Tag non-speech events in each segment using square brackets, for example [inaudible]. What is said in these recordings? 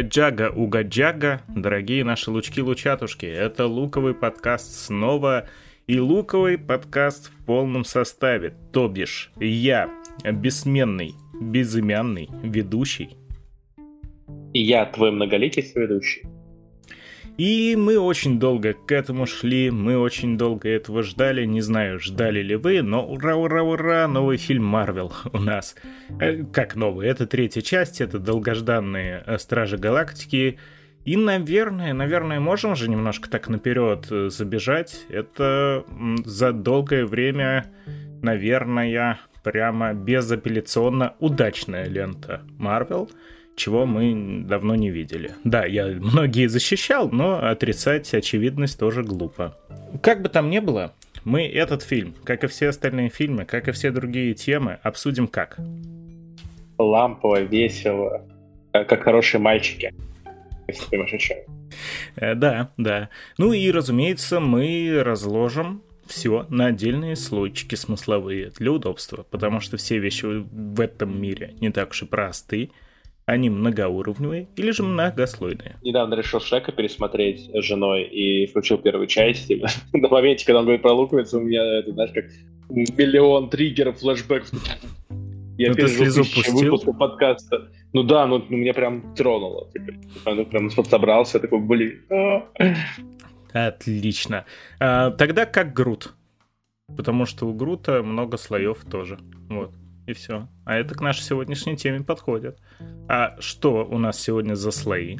Угаджага, угаджага, дорогие наши лучки-лучатушки, это луковый подкаст снова, и луковый подкаст в полном составе, то бишь я, бессменный, безымянный ведущий. И я, твой многолетний соведущий. И мы очень долго к этому шли, мы очень долго этого ждали, не знаю, ждали ли вы, но ура, ура, ура, новый фильм Марвел у нас. Э, как новый? Это третья часть, это долгожданные э, Стражи Галактики. И, наверное, наверное, можем же немножко так наперед э, забежать. Это за долгое время, наверное, прямо безапелляционно удачная лента Марвел. Marvel чего мы давно не видели. Да, я многие защищал, но отрицать очевидность тоже глупо. Как бы там ни было, мы этот фильм, как и все остальные фильмы, как и все другие темы, обсудим как? Лампово, весело, как хорошие мальчики. Если понимаешь, о чем. Э, да, да. Ну и, разумеется, мы разложим все на отдельные слойчики смысловые для удобства, потому что все вещи в этом мире не так уж и просты, они многоуровневые или же многослойные? Недавно решил Шрека пересмотреть с женой и включил первую часть. И [laughs] на моменте, когда он говорит про луковицу, у меня, это, знаешь, как миллион триггеров, флешбэков. Я ну, пережил выпуска подкаста. Ну да, ну, ну меня прям тронуло. Типа, ну, прям собрался, такой, блин. А. Отлично. А, тогда как Грут? Потому что у Грута много слоев тоже. Вот и все. А это к нашей сегодняшней теме подходит. А что у нас сегодня за слои?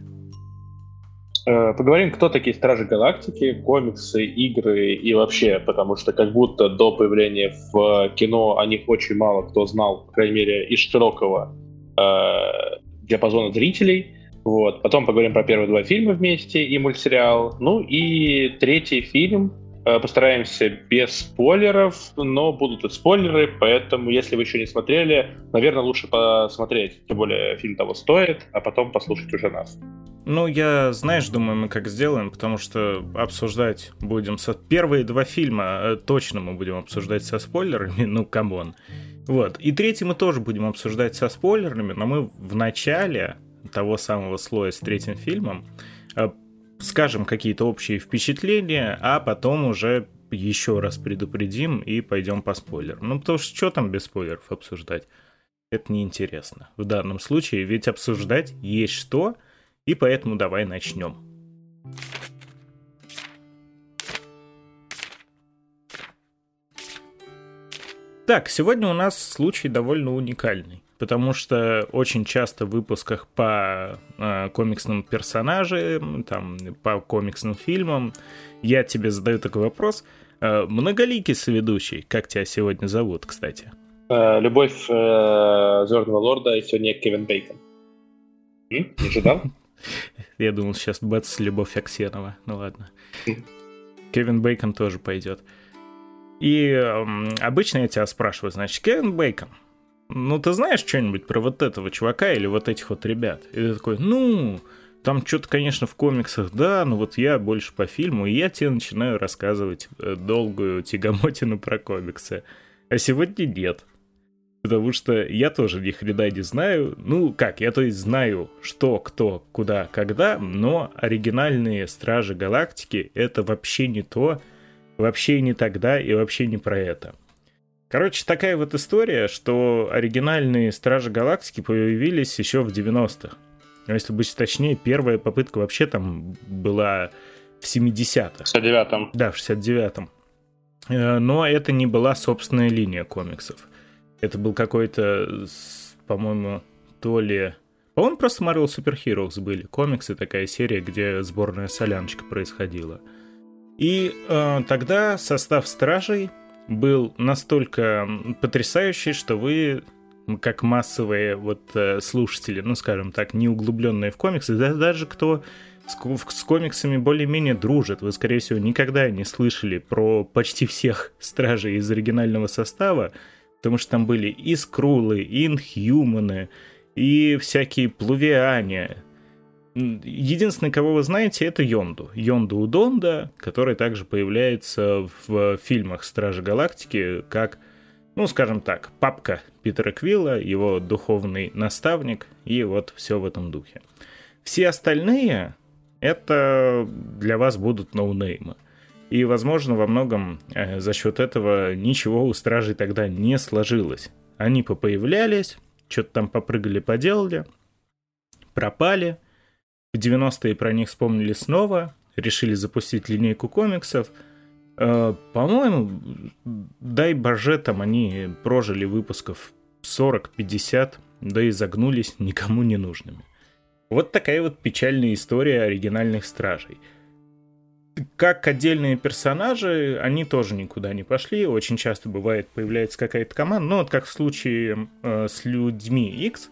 Э, поговорим, кто такие Стражи Галактики, комиксы, игры и вообще, потому что как будто до появления в кино о них очень мало кто знал, по крайней мере, из широкого э, диапазона зрителей. Вот. Потом поговорим про первые два фильма вместе и мультсериал. Ну и третий фильм, постараемся без спойлеров, но будут и спойлеры, поэтому, если вы еще не смотрели, наверное, лучше посмотреть, тем более фильм того стоит, а потом послушать уже нас. Ну, я, знаешь, думаю, мы как сделаем, потому что обсуждать будем со... Первые два фильма э, точно мы будем обсуждать со спойлерами, ну, come on. Вот. И третий мы тоже будем обсуждать со спойлерами, но мы в начале того самого слота с третьим фильмом э, скажем какие-то общие впечатления, а потом уже еще раз предупредим и пойдем по спойлерам. Ну, потому что что там без спойлеров обсуждать? Это неинтересно. В данном случае ведь обсуждать есть что, и поэтому давай начнем. Так, сегодня у нас случай довольно уникальный потому что очень часто в выпусках по э, комиксным персонажам, там, по комиксным фильмам я тебе задаю такой вопрос. Э, многоликий соведущий, как тебя сегодня зовут, кстати? Э, любовь э, Звездного Лорда и сегодня Кевин Бейкон. М? Не ожидал? [laughs] Я думал, сейчас Бэтс Любовь Аксенова. Ну ладно. Кевин Бейкон тоже пойдет. И э, обычно я тебя спрашиваю, значит, Кевин Бейкон, ну ты знаешь что-нибудь про вот этого чувака или вот этих вот ребят? И ты такой, ну, там что-то, конечно, в комиксах, да, но вот я больше по фильму, и я тебе начинаю рассказывать э, долгую тягомотину про комиксы. А сегодня нет. Потому что я тоже ни хрена не знаю. Ну, как, я то есть знаю, что, кто, куда, когда, но оригинальные Стражи Галактики — это вообще не то, вообще не тогда и вообще не про это. Короче, такая вот история, что оригинальные Стражи Галактики появились еще в 90-х. Но если быть точнее, первая попытка вообще там была в 70-х. В 69-м. Да, в 69-м. Э, но это не была собственная линия комиксов. Это был какой-то, по-моему, то ли... По-моему, просто Marvel Super Heroes были. Комиксы, такая серия, где сборная соляночка происходила. И э, тогда состав Стражей был настолько потрясающий, что вы как массовые вот э, слушатели, ну, скажем так, не углубленные в комиксы, да, даже кто с, с комиксами более-менее дружит, вы, скорее всего, никогда не слышали про почти всех [laughs] стражей из оригинального состава, потому что там были и скрулы, и инхьюманы, и всякие плувиане, Единственный, кого вы знаете, это Йонду. Йонду Удонда, который также появляется в фильмах Стражи Галактики как, ну, скажем так, папка Питера Квилла, его духовный наставник, и вот все в этом духе. Все остальные это для вас будут ноунеймы. И, возможно, во многом э, за счет этого ничего у стражей тогда не сложилось. Они попоявлялись, что-то там попрыгали, поделали, пропали. В 90-е про них вспомнили снова, решили запустить линейку комиксов. Э, по-моему, дай боже, там они прожили выпусков 40-50, да и загнулись никому не нужными. Вот такая вот печальная история оригинальных стражей. Как отдельные персонажи, они тоже никуда не пошли. Очень часто бывает, появляется какая-то команда. Ну, вот как в случае э, с людьми X.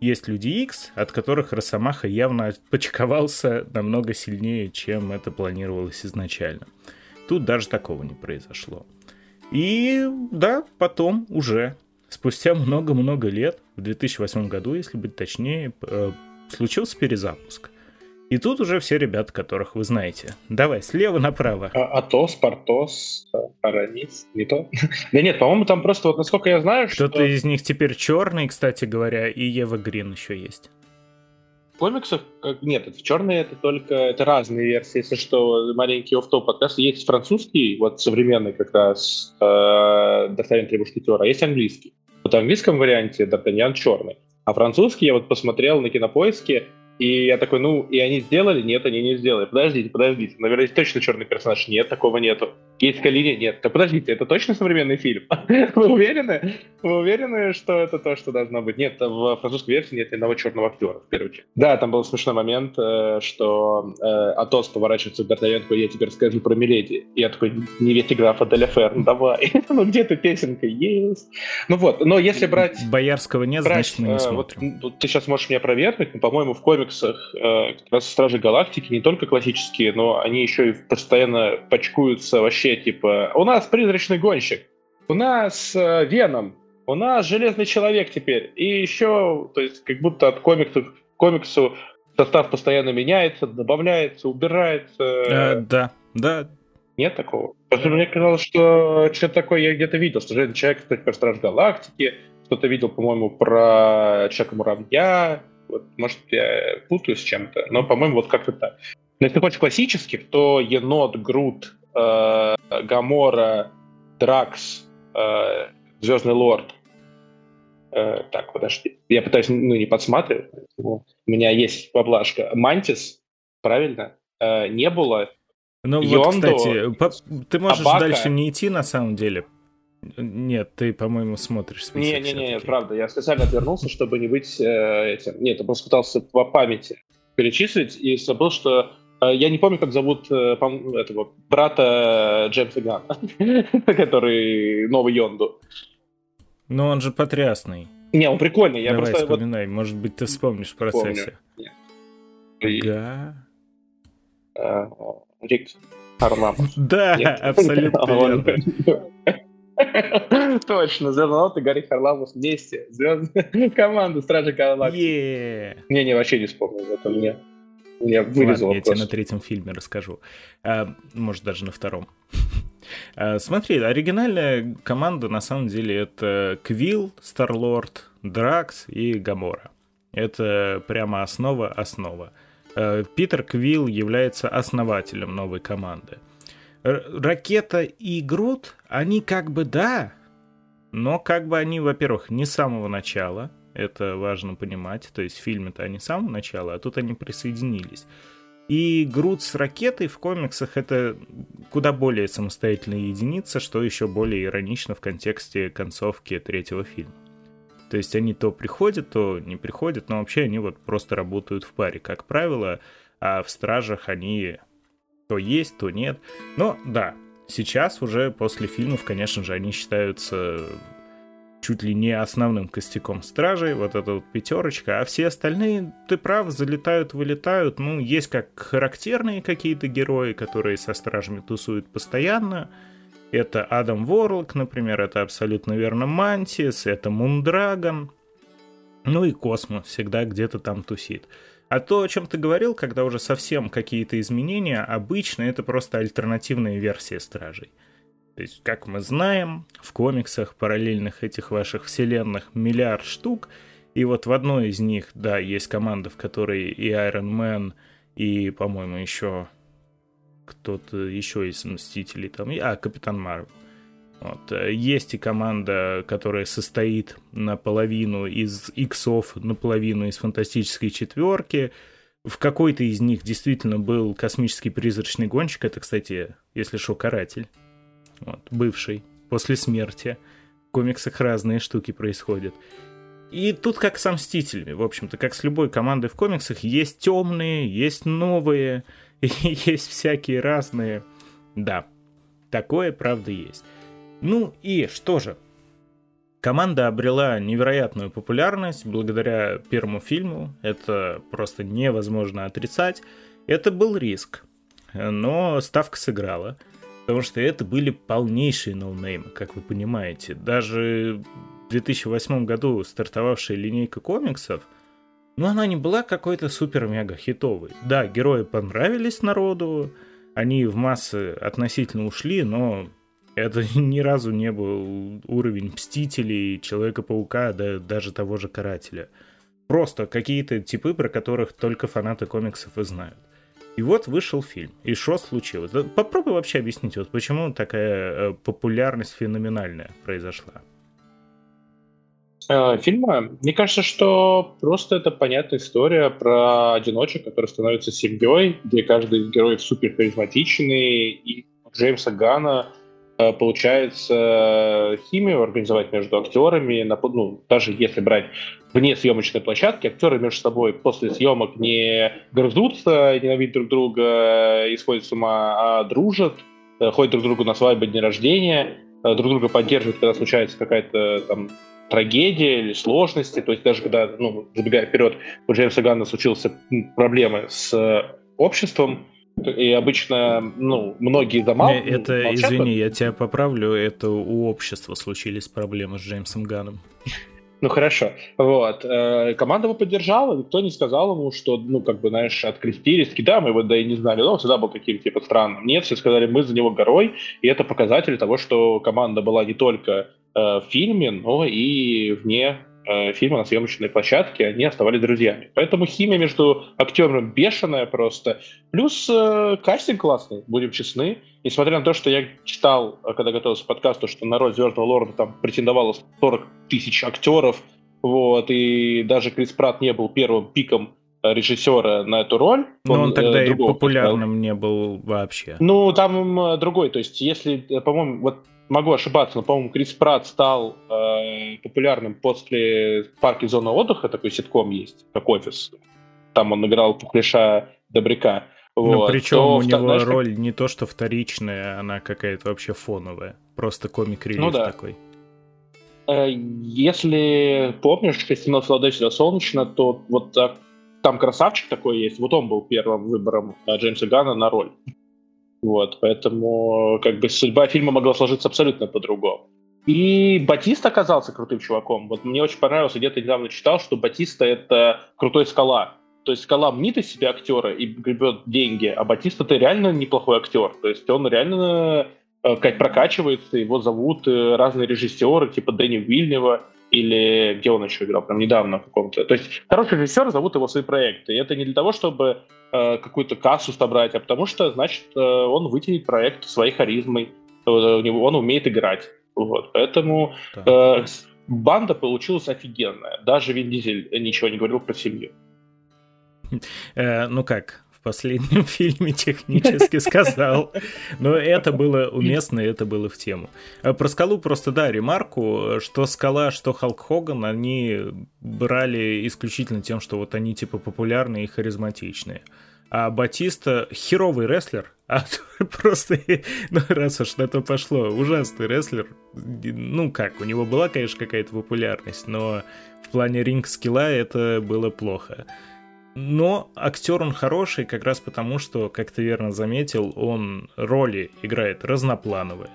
Есть люди X, от которых Росомаха явно почковался намного сильнее, чем это планировалось изначально. Тут даже такого не произошло. И да, потом уже, спустя много-много лет, в 2008 году, если быть точнее, э, случился перезапуск. И тут уже все ребята, которых вы знаете. Давай, слева направо. А, Атос, Портос, Арамис, не то? [laughs] да нет, по-моему, там просто, вот насколько я знаю, что... Кто-то из них теперь черный, кстати говоря, и Ева Грин еще есть. В комиксах нет, это черные это только это разные версии, если что, маленький офф-топ подкаст. Есть французский, вот современный как раз э, Д'Артаньян Три Мушкетера, а есть английский. Вот в английском варианте Д'Артаньян черный. А французский я вот посмотрел на кинопоиске, и я такой, ну, и они сделали? Нет, они не сделали. Подождите, подождите. Наверное, есть точно черный персонаж. Нет, такого нету. Есть линия? Нет. Да подождите, это точно современный фильм? [laughs] Вы уверены? Вы уверены, что это то, что должно быть? Нет, в французской версии нет ни одного черного актера, в первую очередь. Да, там был смешной момент, э, что э, Атос поворачивается к Д'Артаньян, такой, я теперь скажу про Миледи. И я такой, невесте графа Деляфер, ну давай. [laughs] ну где-то песенка есть. Ну вот, но если брать... Боярского нет, значит мы не э, смотрим. Ты сейчас можешь меня опровергнуть, но, по-моему, в комиксах как раз Стражи Галактики не только классические, но они еще и постоянно почкуются вообще типа, у нас призрачный гонщик, у нас э, Веном, у нас Железный Человек теперь. И еще, то есть, как будто от комиксов к комиксу состав постоянно меняется, добавляется, убирается. Э, да, да. Нет такого? Потому мне казалось, что что-то такое я где-то видел, что Железный Человек, кстати, про Страж Галактики, кто-то видел, по-моему, про Человека Муравья, вот, может, я путаю с чем-то, но, по-моему, вот как-то так. Но если хочешь классических, то Енот, Грут, э, Гамора, Дракс, э, Звездный Лорд. Э, так, подожди. Я пытаюсь, ну, не подсматривать. У меня есть поблажка. Мантис, правильно? Э, не было. Ну Йондо, вот, кстати, ты можешь Абака. дальше не идти на самом деле. Нет, ты, по-моему, смотришь список. Не-не-не, правда. Я специально отвернулся, чтобы не быть э, этим. Нет, я просто пытался по памяти перечислить и забыл, что Э, я не помню, как зовут э, этого брата Джеймса Ганна, [laughs] который новый Йонду. Но он же потрясный. Не, он прикольный. Я Давай просто, вспоминай, вот... может быть, ты вспомнишь в процессе. Га. Э, Рик Харламов. Да, абсолютно. [laughs] [laughs] Точно, Звездный и Гарри Харламов вместе. [laughs] Команда Стражи Галактики. Не-не, вообще не вспомнил. Это мне я вырезал я тебе на третьем фильме расскажу. А, может, даже на втором. [laughs] А, смотри, оригинальная команда на самом деле это Квилл, Старлорд, Дракс и Гамора. Это прямо основа-основа. А, Питер Квилл является основателем новой команды. Ракета и Грут, они как бы да, но как бы они, во-первых, не с самого начала, это важно понимать. То есть в фильме-то они с самого начала, а тут они присоединились. И Грут с ракетой в комиксах это куда более самостоятельная единица, что еще более иронично в контексте концовки третьего фильма. То есть они то приходят, то не приходят, но вообще они вот просто работают в паре, как правило, а в Стражах они то есть, то нет. Но да, сейчас уже после фильмов, конечно же, они считаются чуть ли не основным костяком стражей, вот эта вот пятерочка, а все остальные, ты прав, залетают, вылетают, ну, есть как характерные какие-то герои, которые со стражами тусуют постоянно, это Адам Ворлок, например, это абсолютно верно Мантис, это Мундрагон, ну и Космос всегда где-то там тусит. А то, о чем ты говорил, когда уже совсем какие-то изменения, обычно это просто альтернативная версия стражей. То есть, как мы знаем, в комиксах параллельных этих ваших вселенных миллиард штук, И вот в одной из них, да, есть команда, в которой и Iron Man, и, по-моему, еще кто-то еще из Мстителей там, а, Капитан Марвел. Вот. Есть и команда, которая состоит наполовину из иксов, наполовину из фантастической четверки. В какой-то из них действительно был космический призрачный гонщик. Это, кстати, если что, каратель. Вот, бывший, после смерти. В комиксах разные штуки происходят. И тут как со Мстителями, в общем-то, как с любой командой в комиксах, есть темные, есть новые, [laughs] есть всякие разные. Да, такое правда есть. Ну и что же? Команда обрела невероятную популярность благодаря первому фильму. Это просто невозможно отрицать. Это был риск. Но ставка сыграла. Потому что это были полнейшие ноунеймы, как вы понимаете. Даже в 2008 году стартовавшая линейка комиксов, но она не была какой-то супер-мега хитовой. Да, герои понравились народу, они в массы относительно ушли, но это [laughs] ни разу не был уровень Мстителей, Человека-паука, да даже того же Карателя. Просто какие-то типы, про которых только фанаты комиксов и знают. И вот вышел фильм. И что случилось? Попробуй вообще объяснить, вот почему такая э, популярность феноменальная произошла. Э, фильма. Мне кажется, что просто это понятная история про одиночек, который становится семьей, где каждый из героев супер харизматичный, и Джеймса Гана получается химию организовать между актерами, ну, даже если брать вне съемочной площадки, актеры между собой после съемок не грызутся, ненавидят друг друга, исходят с ума, а дружат, э, ходят друг другу на свадьбы, дни рождения, э, друг друга поддерживают, когда случается какая-то там трагедия или сложности. То есть даже когда, ну, забегая вперед, у Джеймса Ганна случилась проблемы с обществом, и обычно, ну, многие дома... Это, молчат, извини, я тебя поправлю, это у общества случились проблемы с Джеймсом Ганом. Ну хорошо, вот. Э, команда его поддержала, никто не сказал ему, что, ну, как бы, знаешь, открестились, да, мы его да и не знали, но он всегда был каким-то, типа, странным. Нет, все сказали, мы за него горой, и это показатель того, что команда была не только э, в фильме, но и вне э, фильма на съемочной площадке, они оставались друзьями. Поэтому химия между актером бешеная просто. Плюс э, кастинг классный, будем честны. Несмотря на то, что я читал, э, когда готовился к подкасту, что на роль Звездного Лорда там претендовало 40 тысяч актеров, вот, и даже Крис Пратт не был первым пиком э, режиссера на эту роль. Но он, он тогда и популярным не был вообще. Ну, там другой. То есть, если, по-моему, вот могу ошибаться, но, по-моему, Крис Пратт стал э, популярным после «Парки зоны отдыха», такой ситком есть, как «Офис». Там он играл пухляша Добряка. Ну, вот. причем то, у него знаешь, роль не то, что вторичная, она какая-то вообще фоновая. Просто комик-релиз ну, да. такой. Э, если помнишь, «Костяной Филадельфия солнечно», то вот там красавчик такой есть. Вот он был первым выбором э, Джеймса Гана на роль. Вот, поэтому как бы судьба фильма могла сложиться абсолютно по-другому. И Батист оказался крутым чуваком. Вот мне очень понравилось, где-то недавно читал, что Батиста — это крутой скала. То есть скала мнит из себя актера и гребет деньги, а Батиста — это реально неплохой актер. То есть он реально э, как прокачивается, его зовут э, разные режиссеры, типа Дэнни Вильнева, или где он еще играл, прям недавно в каком-то. То есть хороший режиссер зовут его свои проекты. И это не для того, чтобы э, какую-то кассу собрать, а потому что, значит, э, он вытянет проект своей харизмой, э, он умеет играть. Вот. Поэтому э, банда получилась офигенная. Даже Вин Дизель ничего не говорил про семью. Э, ну как, в последнем [laughs] фильме технически сказал. Но это было уместно, это было в тему. А про скалу просто, да, ремарку, что скала, что Халк Хоган, они брали исключительно тем, что вот они типа популярные и харизматичные. А Батиста херовый рестлер, а [laughs] просто, ну раз уж на то пошло, ужасный рестлер. Ну как, у него была, конечно, какая-то популярность, но в плане ринг-скилла это было плохо. Но актер он хороший как раз потому, что, как ты верно заметил, он роли играет разноплановые.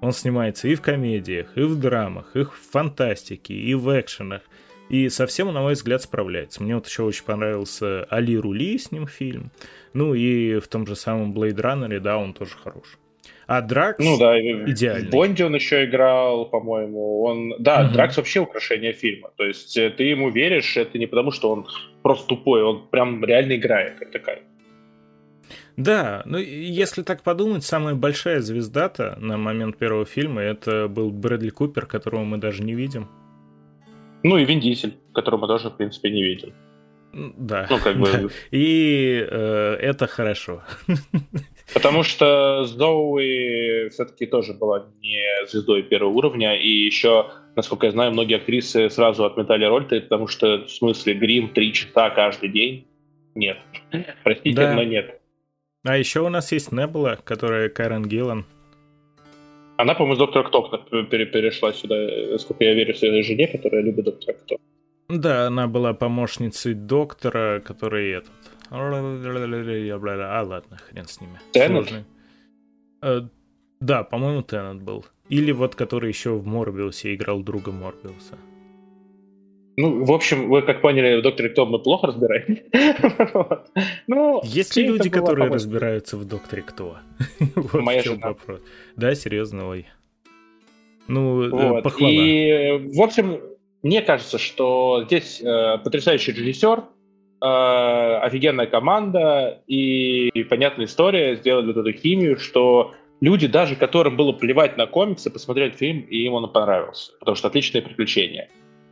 Он снимается и в комедиях, и в драмах, и в фантастике, и в экшенах. И совсем, на мой взгляд, справляется. Мне вот еще очень понравился Али Рули с ним фильм. Ну и в том же самом Blade Runner, да, он тоже хорош. А Дракс ну, да, идеальный. В Бонде он еще играл, по-моему. Он... Да, угу. Дракс вообще украшение фильма. То есть э, ты ему веришь, это не потому, что он просто тупой, он прям реально играет как такая. Да, ну если так подумать, самая большая звезда-то на момент первого фильма это был Брэдли Купер, которого мы даже не видим. Ну и Вин Дизель, которого мы тоже, в принципе, не видим. Да. Ну, как бы... [laughs] Да. И э, это хорошо. [laughs] Потому что Зоуи все-таки тоже была не звездой первого уровня, и еще, насколько я знаю, многие актрисы сразу отметали роль, потому что в смысле грим три часа каждый день. Нет. Простите, да. но нет. А еще у нас есть Небула, которая Кэрен Гиллан. Она, по-моему, с Доктора Кто перешла сюда, сколько я верю своей жене, которая любит Доктора Кто. Да, она была помощницей доктора, который этот... А, ладно, хрен с ними. Теннет? Э, да, по-моему, Теннет был. Или вот который еще в Морбиусе играл друга Морбиуса. Ну, в общем, вы как поняли, в Докторе Кто мы плохо разбираем. [laughs] ну, Есть ли люди, которые разбираются в Докторе Кто? [laughs] вот Моя жена. Вопрос. Да, серьезно, ой. Ну, э, вот. похвала. И, в общем, мне кажется, что здесь э, потрясающий режиссер, офигенная команда и, и понятная история сделали вот эту химию, что люди, даже которым было плевать на комиксы, посмотрели фильм, и им он понравился, потому что отличное приключение.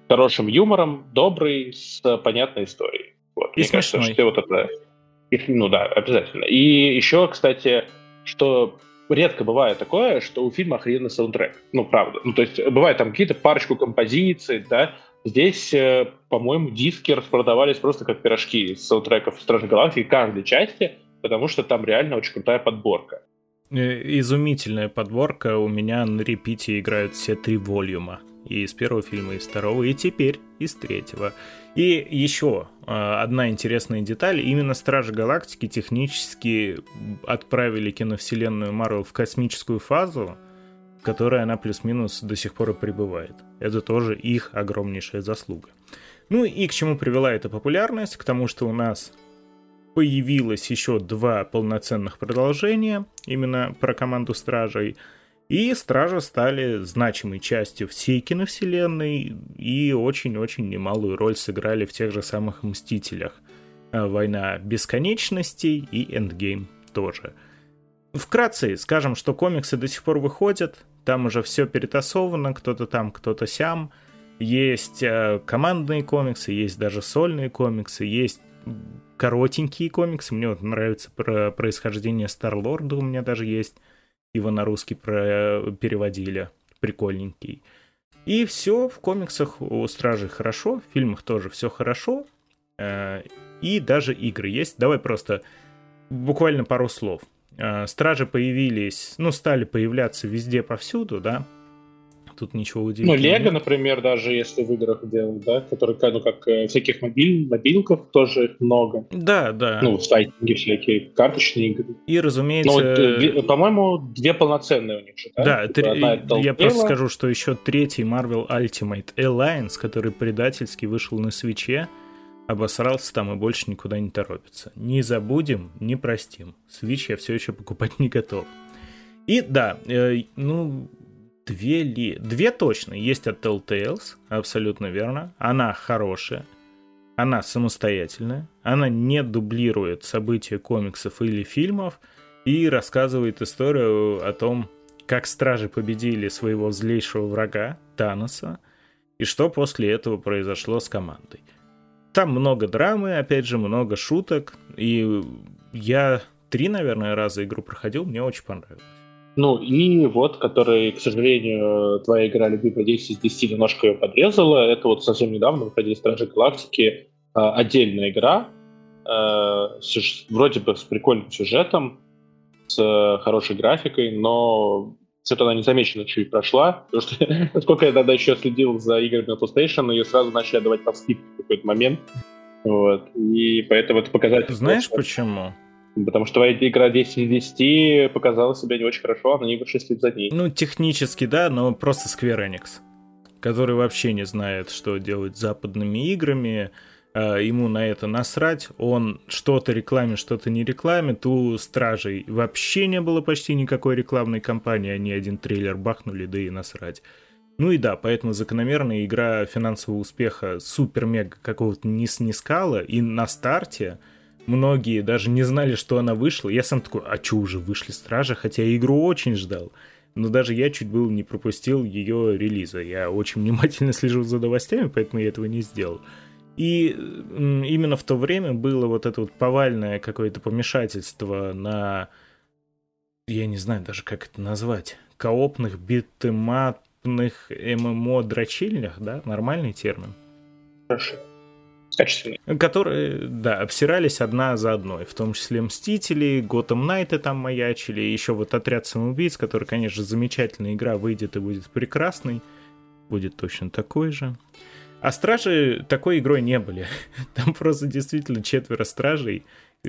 С хорошим юмором, добрый, с понятной историей. Вот, и мне смешной. кажется, что вот это... Ну да, обязательно. И еще, кстати, что редко бывает такое, что у фильма охрененный саундтрек. Ну, правда. Ну, то есть бывает там какие-то парочку композиций, да. Здесь, э, по-моему, диски распродавались просто как пирожки из саундтреков Стражей Галактики каждой части, потому что там реально очень крутая подборка. Э, изумительная подборка. У меня на репите играют все три волюма. И из первого фильма, и из второго, и теперь из третьего. И еще а, одна интересная деталь. Именно Стражи Галактики технически отправили киновселенную Марвел в космическую фазу, в которой она плюс-минус до сих пор и пребывает. Это тоже их огромнейшая заслуга. Ну и к чему привела эта популярность? К тому, что у нас появилось еще два полноценных продолжения именно про команду Стражей – и Стражи стали значимой частью всей киновселенной и очень-очень немалую роль сыграли в тех же самых Мстителях. А, Война бесконечностей и Эндгейм тоже. Вкратце скажем, что комиксы до сих пор выходят, там уже все перетасовано, кто-то там, кто-то сям. Есть э, командные комиксы, есть даже сольные комиксы, есть коротенькие комиксы. Мне вот нравится про происхождение Старлорда, у меня даже есть его на русский про... переводили. Прикольненький. И все в комиксах у Стражей хорошо, в фильмах тоже все хорошо. Э, и даже игры есть. Давай просто буквально пару слов. Э, Стражи появились, ну, стали появляться везде повсюду, да. Тут ничего ну, удивительного. Ну, Лего, например, даже если в играх делают, да, которые, ну, как э, всяких мобиль, мобилков тоже их много. Да, да. Ну, файтинги всякие, карточные игры. И, разумеется... Ну, э, по-моему, две полноценные у них же, да? Да, три... я просто скажу, что еще третий Marvel Ultimate Alliance, который предательски вышел на свече, обосрался там и больше никуда не торопится. Не забудем, не простим. Switch я все еще покупать не готов. И да, э, ну, Две ли? Две точно. Есть от Telltales, абсолютно верно. Она хорошая. Она самостоятельная. Она не дублирует события комиксов или фильмов и рассказывает историю о том, как стражи победили своего злейшего врага, Таноса, и что после этого произошло с командой. Там много драмы, опять же, много шуток, и я три, наверное, раза игру проходил, мне очень понравилось. Ну и вот, который, к сожалению, твоя игра любимая 10 из 10 немножко ее подрезала. Это вот совсем недавно выходили Стражи Галактики. Э, отдельная игра, э, вроде бы с прикольным сюжетом, с э, хорошей графикой, но что-то она незамеченно чуть прошла. Потому что, [laughs] насколько я тогда еще следил за играми на PlayStation, ее сразу начали отдавать по скидке в какой-то момент. Вот. И поэтому это показатель. Знаешь почему? Потому что твоя игра 10 из 10 показала себя не очень хорошо, а не вслед за ней. Ну, технически, да, но просто Square Enix, который вообще не знает, что делать с западными играми, ему на это насрать, он что-то рекламит, что-то не рекламит, у Стражей вообще не было почти никакой рекламной кампании, они один трейлер бахнули, да и насрать. Ну и да, поэтому закономерная игра финансового успеха супер-мега какого-то не снискала, и на старте многие даже не знали, что она вышла. Я сам такой, а чё уже вышли Стражи, хотя я игру очень ждал. Но даже я чуть было не пропустил ее релиза. Я очень внимательно [laughs] слежу за новостями, поэтому я этого не сделал. И именно в то время было вот это вот повальное какое-то помешательство на, я не знаю даже как это назвать, коопных битэмапных ММО-дрочильнях, да, нормальный термин? Хорошо качественные. Которые, да, обсирались одна за одной, в том числе Мстители, Готэм Найты там маячили, еще вот Отряд самоубийц, который, конечно, замечательная игра, выйдет и будет прекрасный, будет точно такой же. А Стражи такой игрой не были. [laughs] Там просто действительно четверо стражей,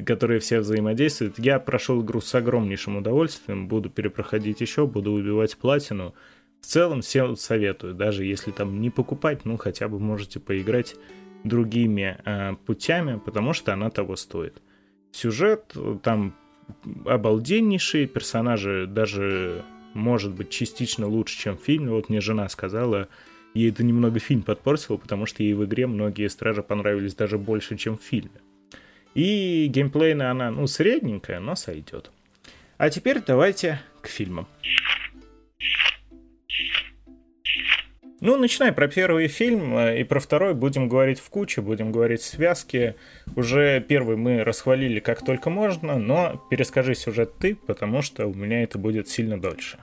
которые все взаимодействуют. Я прошел игру с огромнейшим удовольствием, буду перепроходить еще, буду убивать платину. В целом всем советую, даже если там не покупать, ну хотя бы можете поиграть другими э, путями, потому что она того стоит. Сюжет там обалденнейший, персонажи даже, может быть, частично лучше, чем в фильме. Вот мне жена сказала, ей это немного фильм подпортил, потому что ей в игре многие стражи понравились даже больше, чем в фильме. И геймплейная она, ну, средненькая, но сойдет. А теперь давайте к фильмам. Ну, начинай про первый фильм, э, и про второй будем говорить в куче, будем говорить в связке. Уже первый мы расхвалили как только можно, но перескажи сюжет ты, потому что у меня это будет сильно дольше.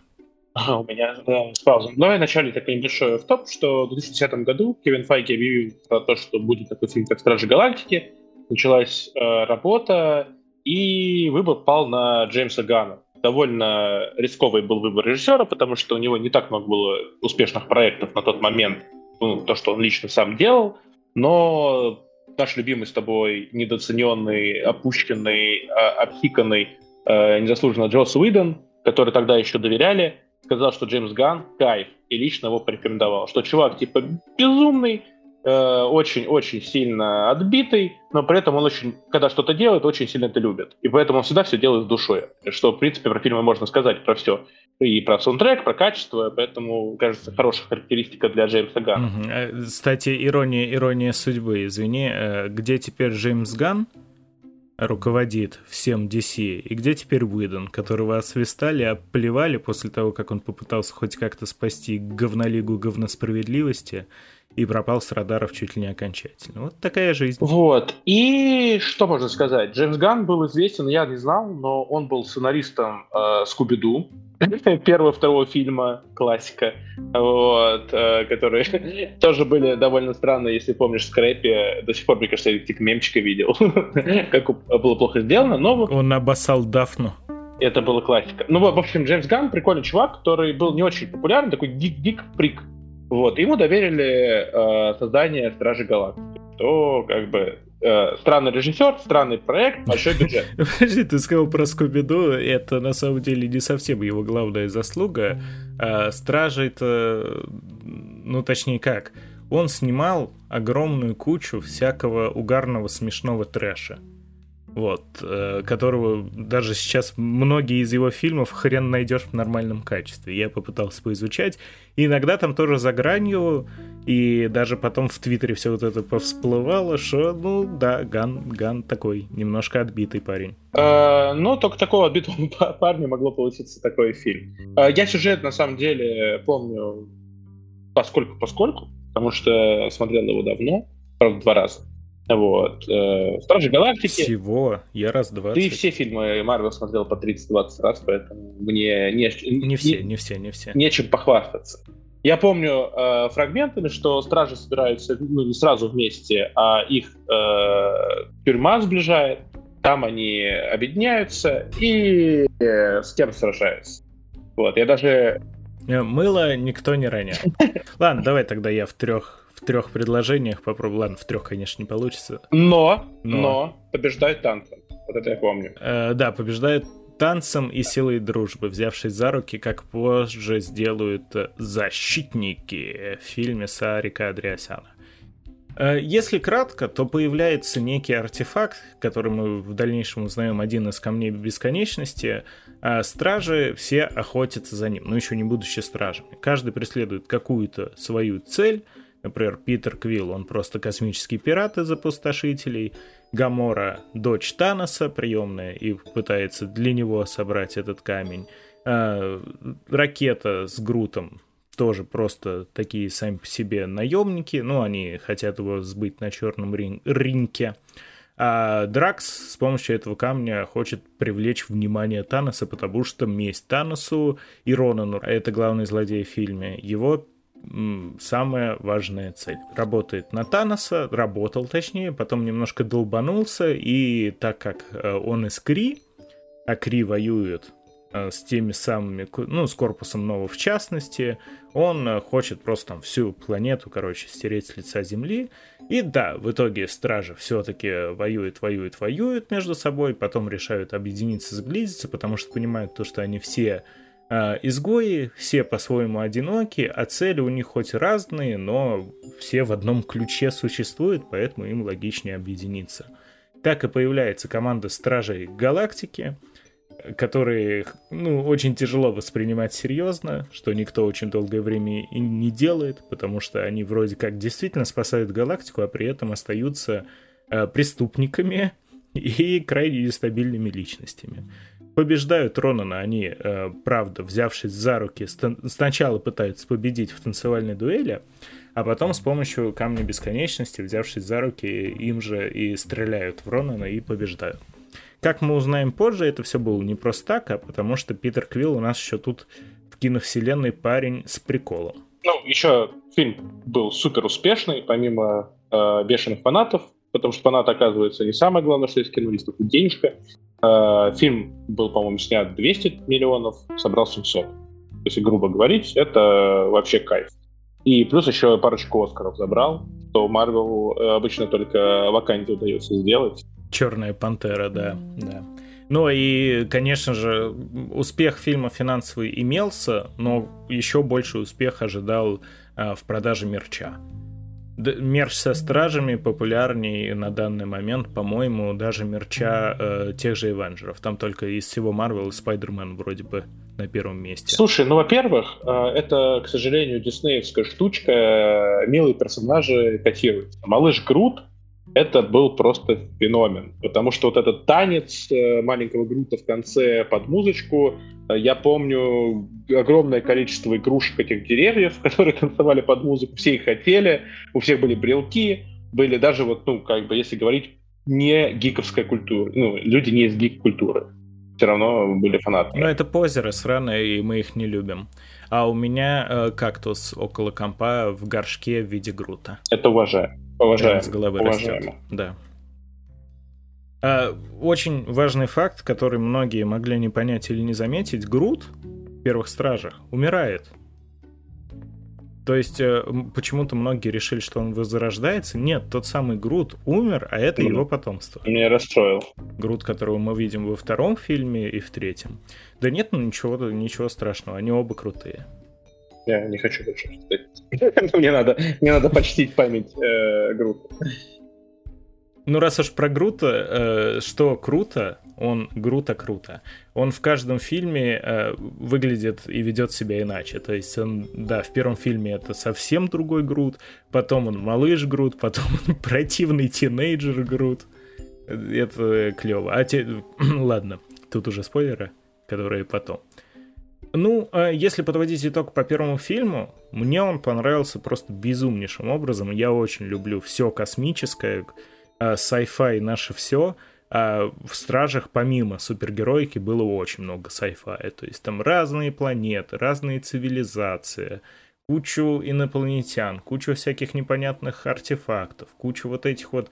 У меня, да, с паузой. Я вначале такой небольшой в топ, что в 2010 году Кевин Файки объявил про то, что будет такой фильм, как «Стражи Галактики». Началась э, работа, и выбор пал на Джеймса Ганна довольно рисковый был выбор режиссера, потому что у него не так много было успешных проектов на тот момент, ну, то, что он лично сам делал, но наш любимый с тобой недооцененный, опущенный, а, обхиканный, э, незаслуженно Джос Уидон, который тогда еще доверяли, сказал, что Джеймс Ган кайф, и лично его порекомендовал, что чувак типа безумный, очень-очень э, сильно отбитый, но при этом он очень, когда что-то делает, очень сильно это любит. И поэтому он всегда все делает с душой. Что, в принципе, про фильмы можно сказать про все. И про саундтрек, про качество, поэтому, кажется, хорошая характеристика для Джеймса Ганна. Угу. Кстати, ирония, ирония судьбы, извини, э, где теперь Джеймс Ган руководит всем DC, и где теперь Уидон, которого освистали, оплевали после того, как он попытался хоть как-то спасти говнолигу говносправедливости, и пропал с радаров чуть ли не окончательно. Вот такая жизнь. Вот. И что можно сказать? Джеймс Ганн был известен, я не знал, но он был сценаристом э, Скуби-Ду, [laughs] первого второго фильма, классика, вот, э, которые [laughs] тоже были довольно странные, если помнишь, Скрэпи, до сих пор, мне кажется, я этих мемчика видел, [laughs] как было плохо сделано, но... Он обоссал Дафну. Это была классика. Ну, в общем, Джеймс Ганн прикольный чувак, который был не очень популярный, такой гик-прик вот, ему доверили э, создание Стражи Галактики. То, как бы, э, странный режиссер, странный проект, большой бюджет. [laughs] Подожди, ты сказал про Скуби-Ду, это на самом деле не совсем его главная заслуга. А Стражи-то, ну точнее как, он снимал огромную кучу всякого угарного смешного трэша вот, э, которого даже сейчас многие из его фильмов хрен найдешь в нормальном качестве. Я попытался поизучать. И иногда там тоже за гранью, и даже потом в Твиттере все вот это повсплывало, что, ну да, Ган, Ган такой, немножко отбитый парень. Э, ну, только такого отбитого [laughs] парня могло получиться такой фильм. Э, я сюжет, на самом деле, помню поскольку-поскольку, потому что смотрел его давно, правда, два раза. Вот. Э, Стражи Галактики. Всего? Я раз 20. Ты все фильмы Марвел смотрел по 30-20 раз, поэтому мне не, не все, не все, не все. Нечем похвастаться. Я помню э, фрагментами, что стражи собираются ну, не сразу вместе, а их э, тюрьма сближает, там они объединяются и э, с кем сражаются. Вот, я даже... Э, мыло никто не ронял. [laughs] Ладно, давай тогда я в трех трех предложениях попробую. Ладно, в трех, конечно, не получится. Но, но, но побеждает танцем. Вот это я помню. Э, да, побеждает танцем и силой дружбы, взявшись за руки, как позже сделают защитники в фильме Сарика Андреасяна. Э, если кратко, то появляется некий артефакт, который мы в дальнейшем узнаем один из камней бесконечности. А стражи все охотятся за ним, но еще не будучи стражами. Каждый преследует какую-то свою цель. Например, Питер Квилл, он просто космический пират из опустошителей. Гамора — дочь Таноса, приемная, и пытается для него собрать этот камень. А, ракета с Грутом тоже просто такие сами по себе наемники, ну, они хотят его сбыть на черном рин- ринке. А Дракс с помощью этого камня хочет привлечь внимание Таноса, потому что месть Таносу и Ронану, это главный злодей в фильме, его самая важная цель. Работает на Таноса, работал точнее, потом немножко долбанулся, и так как э, он из Кри, а Кри воюет э, с теми самыми, ну, с корпусом Нова в частности, он э, хочет просто там всю планету, короче, стереть с лица Земли. И да, в итоге стражи все-таки воюют, воюют, воюют между собой, потом решают объединиться, сблизиться, потому что понимают то, что они все изгои, все по-своему одиноки, а цели у них хоть разные, но все в одном ключе существуют, поэтому им логичнее объединиться. Так и появляется команда Стражей Галактики — которые, ну, очень тяжело воспринимать серьезно, что никто очень долгое время и не делает, потому что они вроде как действительно спасают галактику, а при этом остаются э, преступниками [laughs] и крайне нестабильными личностями. Побеждают Ронана они, э, правда, взявшись за руки, сначала пытаются победить в танцевальной дуэли, а потом с помощью Камня Бесконечности, взявшись за руки, им же и стреляют в Ронана и побеждают. Как мы узнаем позже, это все было не просто так, а потому что Питер Квилл у нас еще тут в киновселенной парень с приколом. Ну, еще фильм был супер успешный, помимо э, бешеных фанатов, потому что фанат, оказывается, не самое главное, что есть кинолистов, и денежка. Э, фильм был, по-моему, снят 200 миллионов, собрал 700. Если грубо говорить, это вообще кайф. И плюс еще парочку Оскаров забрал, то Марвел э, обычно только вакансию удается сделать. Черная пантера, да, да. Ну и, конечно же, успех фильма финансовый имелся, но еще больше успех ожидал а, в продаже мерча. Мерч со стражами популярней на данный момент, по-моему, даже мерча э, тех же Эвенджеров. Там только из всего Марвел и Спайдермен вроде бы на первом месте. Слушай, ну, во-первых, э, это, к сожалению, диснеевская штучка. Милые персонажи котируются. Малыш Грут это был просто феномен, потому что вот этот танец э, маленького Грута в конце под музычку, э, я помню огромное количество игрушек этих деревьев, [laughs] которые танцевали под музыку, все их хотели, у всех были брелки, были даже вот, ну, как бы, если говорить, не гиковская культура, ну, люди не из гик-культуры, все равно были фанаты. Ну, это позеры сраные, и мы их не любим. А у меня э, кактус около компа в горшке в виде грута. Это уважаю. Уважаем. С головы растет. Да. А, очень важный факт, который многие могли не понять или не заметить, Грут в первых стражах умирает. То есть э, почему-то многие решили, что он возрождается. Нет, тот самый Грут умер, а это mm. его потомство. Меня расстроил. Грут, которого мы видим во втором фильме и в третьем. Да нет, ну ничего, ничего страшного, они оба крутые. Я не хочу больше [laughs] мне надо, мне надо почтить память э, Грута. Ну, раз уж про Грута, э, что круто, он Грута круто. Он в каждом фильме э, выглядит и ведет себя иначе. То есть он, да, в первом фильме это совсем другой Грут, потом он малыш Грут, потом [laughs] он противный тинейджер Грут. Это клево. А те... [clears throat] ладно, тут уже спойлеры, которые потом. Ну, а если подводить итог по первому фильму, мне он понравился просто безумнейшим образом. Я очень люблю все космическое, а, sci-fi наше все. А в Стражах помимо супергероики было очень много sci-fi. То есть там разные планеты, разные цивилизации, кучу инопланетян, кучу всяких непонятных артефактов, кучу вот этих вот,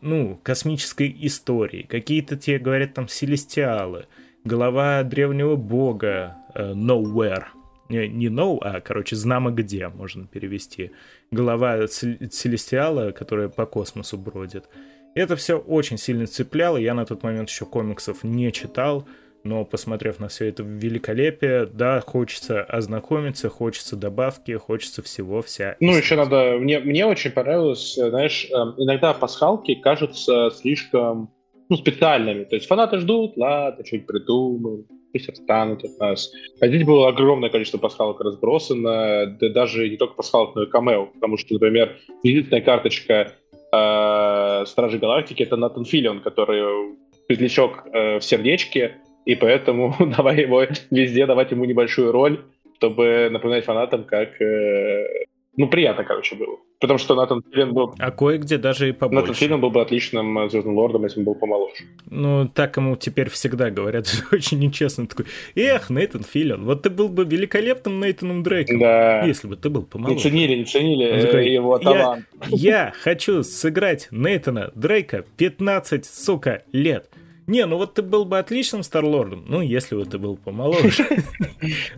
ну, космической истории. Какие-то те, говорят, там, селестиалы — голова древнего бога Nowhere. Не, не know, а, короче, знамо где, можно перевести. Голова Целестиала, которая по космосу бродит. Это все очень сильно цепляло. Я на тот момент еще комиксов не читал, но посмотрев на все это великолепие, да, хочется ознакомиться, хочется добавки, хочется всего вся. Ну, еще надо... Мне, мне очень понравилось, знаешь, эм, иногда пасхалки кажутся слишком ну, специальными. То есть фанаты ждут, ладно, что-нибудь придумаем, пусть отстанут от нас. А здесь было огромное количество пасхалок разбросано, да даже не только пасхалок, но и камео, потому что, например, визитная карточка э, Стражи Галактики — это Натан Филлион, который светлячок э, в сердечке, и поэтому [laughs] давай его везде давать ему небольшую роль, чтобы напоминать фанатам, как э, ну, приятно, короче, было. Потому что Натан Филлин был... А кое-где даже и побольше. Натан Филлин был бы отличным э, Звездным Лордом, если бы был помоложе. Ну, так ему теперь всегда говорят, [laughs] очень нечестно. Такой, эх, Нейтан Филлин, вот ты был бы великолепным Нейтаном Дрейком, да. если бы ты был помоложе. Не ценили, не ценили такой, его талант. Я, я хочу сыграть Нейтана Дрейка 15, сука, лет. Не, ну вот ты был бы отличным Старлордом, ну, если бы ты был помоложе.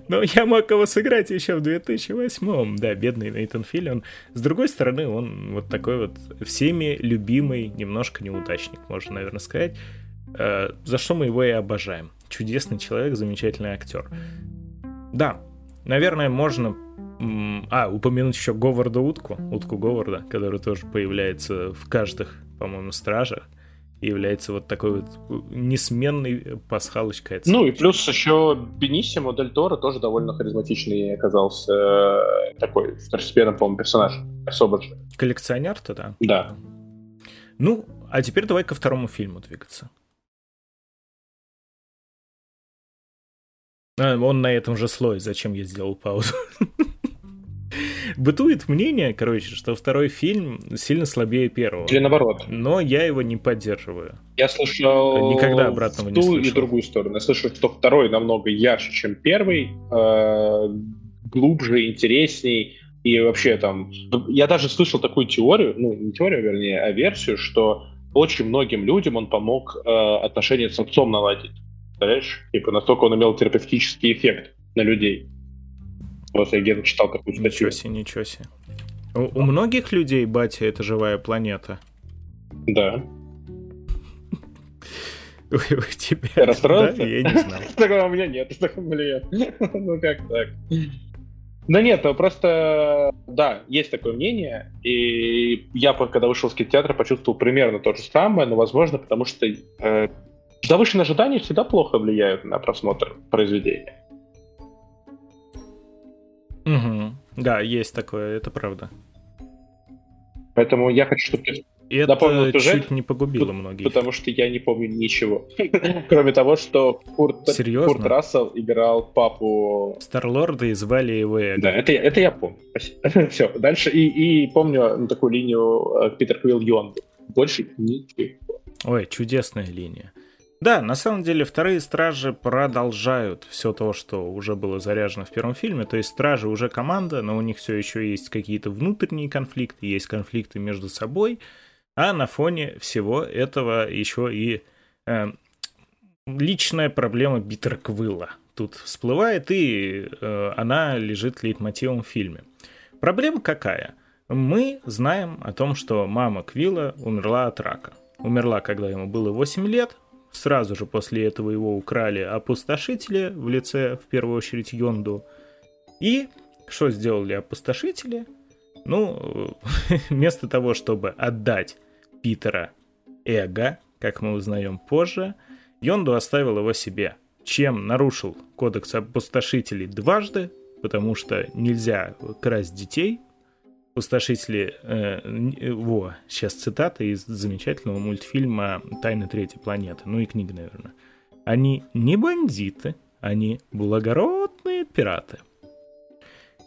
Но я мог его сыграть еще в 2008-м. Да, бедный Нейтан Филлион. С другой стороны, он вот такой вот всеми любимый, немножко неудачник, можно, наверное, сказать. Э, за что мы его и обожаем. Чудесный человек, замечательный актер. Да, наверное, можно а, упомянуть еще Говарда Утку, Утку Говарда, который тоже появляется в каждых, по-моему, стражах является вот такой вот несменной пасхалочкой. Ну и плюс еще Бенисимо Дель Торо тоже довольно харизматичный оказался э, такой второстепенный, по-моему, персонаж. Особо же. Коллекционер-то, да? Да. Ну, а теперь давай ко второму фильму двигаться. А, он на этом же слое, зачем я сделал паузу. [laughs] Бытует мнение, короче, что второй фильм сильно слабее первого. Или наоборот. Но я его не поддерживаю. Я слышал Никогда обратного в ту не слышал. и другую сторону. Я слышал, что второй намного ярче, чем первый, э, глубже, интересней. И вообще там... Я даже слышал такую теорию, ну, не теорию, вернее, а версию, что очень многим людям он помог э, отношения с отцом наладить. Представляешь? Типа настолько он имел терапевтический эффект на людей. Вот я где-то читал такую статью. Ничего себе, ничего себе. У, у многих людей батя это живая планета. Да. [laughs] У, у тебя. Ты расстроился? Да? Я не знал. [laughs] Такого у меня нет. [laughs] Блин. Ну как так? Да нет, ну просто, да, есть такое мнение, и я, когда вышел из кинотеатра, почувствовал примерно то же самое, но, возможно, потому что э, завышенные ожидания всегда плохо влияют на просмотр произведения. Угу. Да, есть такое, это правда. Поэтому я хочу, чтобы ты это сюжет, чуть не погубило многих. Потому что я не помню ничего. [laughs] Кроме того, что Курт, Курт Рассел играл папу... Старлорда и звали его Эго. Да, это, это я помню. [laughs] Все, дальше. И, и помню ну, такую линию э, Питер Квилл Йонду. Больше ничего. Ой, чудесная линия. Да, на самом деле вторые стражи продолжают все то, что уже было заряжено в первом фильме. То есть стражи уже команда, но у них все еще есть какие-то внутренние конфликты, есть конфликты между собой. А на фоне всего этого еще и э, личная проблема Питера Квилла тут всплывает, и э, она лежит лейтмотивом в фильме. Проблема какая? Мы знаем о том, что мама Квилла умерла от рака. Умерла, когда ему было 8 лет, Сразу же после этого его украли опустошители в лице, в первую очередь, Йонду. И что сделали опустошители? Ну, [laughs] вместо того, чтобы отдать Питера Эго, как мы узнаем позже, Йонду оставил его себе, чем нарушил кодекс опустошителей дважды, потому что нельзя красть детей, Пустошители, э, э, во, сейчас цитата из замечательного мультфильма «Тайны третьей планеты», ну и книга, наверное. Они не бандиты, они благородные пираты.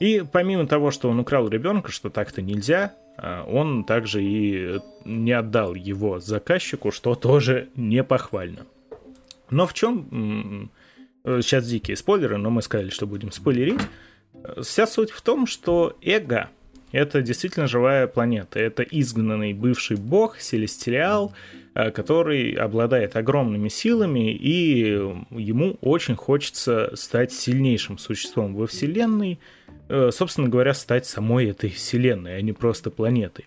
И помимо того, что он украл ребенка, что так-то нельзя, э, он также и не отдал его заказчику, что тоже не похвально. Но в чем... Сейчас дикие спойлеры, но мы сказали, что будем спойлерить. Вся суть в том, что эго это действительно живая планета. Это изгнанный бывший бог, Селестириал, э, который обладает огромными силами, и ему очень хочется стать сильнейшим существом во Вселенной, э, собственно говоря, стать самой этой Вселенной, а не просто планетой.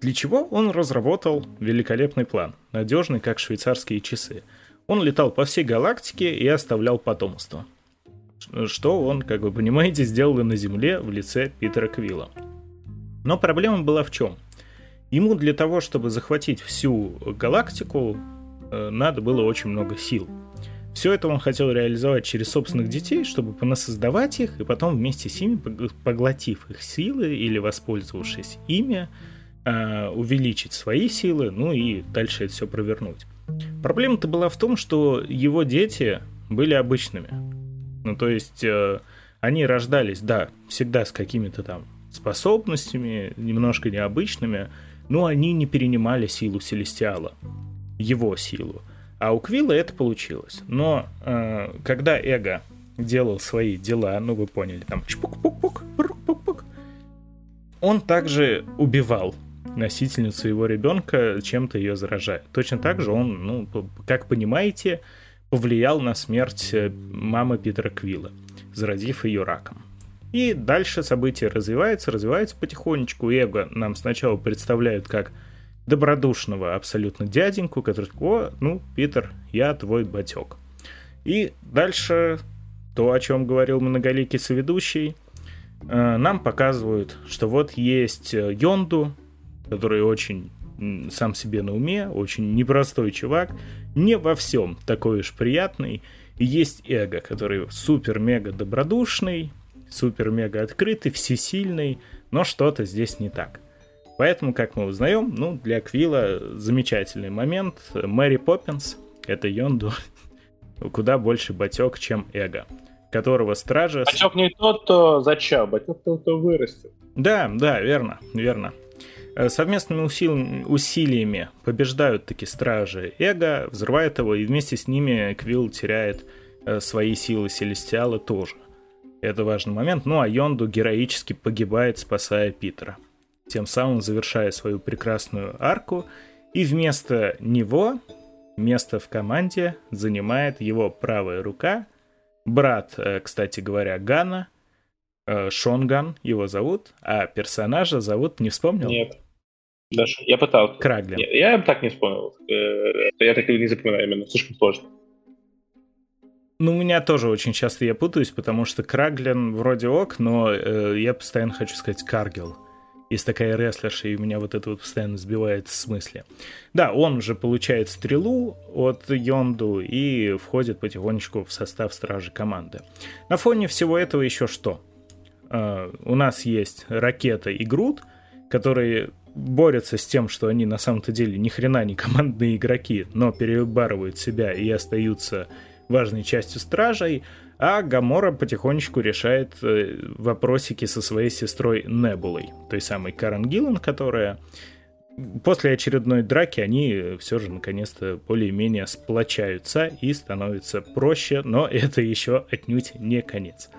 Для чего он разработал великолепный план, надежный, как швейцарские часы. Он летал по всей галактике и оставлял потомство. Что он, как вы понимаете, сделал и на Земле в лице Питера Квилла. Но проблема была в чем? Ему для того, чтобы захватить всю галактику, э, надо было очень много сил. Все это он хотел реализовать через собственных детей, чтобы понасоздавать их, и потом вместе с ними, поглотив их силы или воспользовавшись ими, э, увеличить свои силы, ну и дальше это все провернуть. Проблема-то была в том, что его дети были обычными. Ну, то есть э, они рождались, да, всегда с какими-то там способностями, немножко необычными, но они не перенимали силу Селестиала, его силу. А у Квилла это получилось. Но э, когда Эго делал свои дела, ну вы поняли, там чпук-пук-пук, пук-пук-пук, он также убивал носительницу его ребенка, чем-то ее заражая. Точно так же он, ну, как понимаете, повлиял на смерть э, мамы Питера Квилла, заразив ее раком. И дальше события развиваются, развиваются потихонечку. Эго нам сначала представляют как добродушного абсолютно дяденьку, который о, ну, Питер, я твой батек. И дальше то, о чем говорил многоликий соведущий, э, нам показывают, что вот есть э, Йонду, который очень сам себе на уме, очень непростой чувак, не во всем такой уж приятный. И есть эго, который супер-мега добродушный, супер-мега открытый, всесильный, но что-то здесь не так. Поэтому, как мы узнаем, ну, для Квилла замечательный момент. Мэри Поппинс, это Йонду, [laughs] куда больше батек, чем эго, которого стража... Батек не тот, кто зачал, батек тот, кто вырастет. Да, да, верно, верно. Э, совместными усил... усилиями побеждают таки стражи Эго, взрывает его, и вместе с ними Квилл теряет э, свои силы Селестиала тоже. Это важный момент. Ну а Йонду героически погибает, спасая Питера. Тем самым завершая свою прекрасную арку. И вместо него место в команде занимает его правая рука, брат, э, кстати говоря, Гана – Э, Шонган его зовут, а персонажа зовут, не вспомнил? Нет. Даже я пытался. Краглин. Нет, я так не вспомнил. Э, я так и не запоминаю именно, слишком сложно. Ну, у меня тоже очень часто я путаюсь, потому что Краглин вроде ок, но э, я постоянно хочу сказать Каргел. Есть такая рестлерша, и меня вот это вот постоянно сбивает в смысле. Да, он уже получает стрелу от Йонду и входит потихонечку в состав стражи команды. На фоне всего этого еще что? Uh, у нас есть ракета и Грут, которые борются с тем, что они на самом-то деле ни хрена не командные игроки, но перебарывают себя и остаются важной частью стражей, а Гамора потихонечку решает э, вопросики со своей сестрой Небулой, той самой Карен Гиллан, которая после очередной драки они все же наконец-то более-менее сплочаются и становится проще, но [laughs] это еще отнюдь не конец.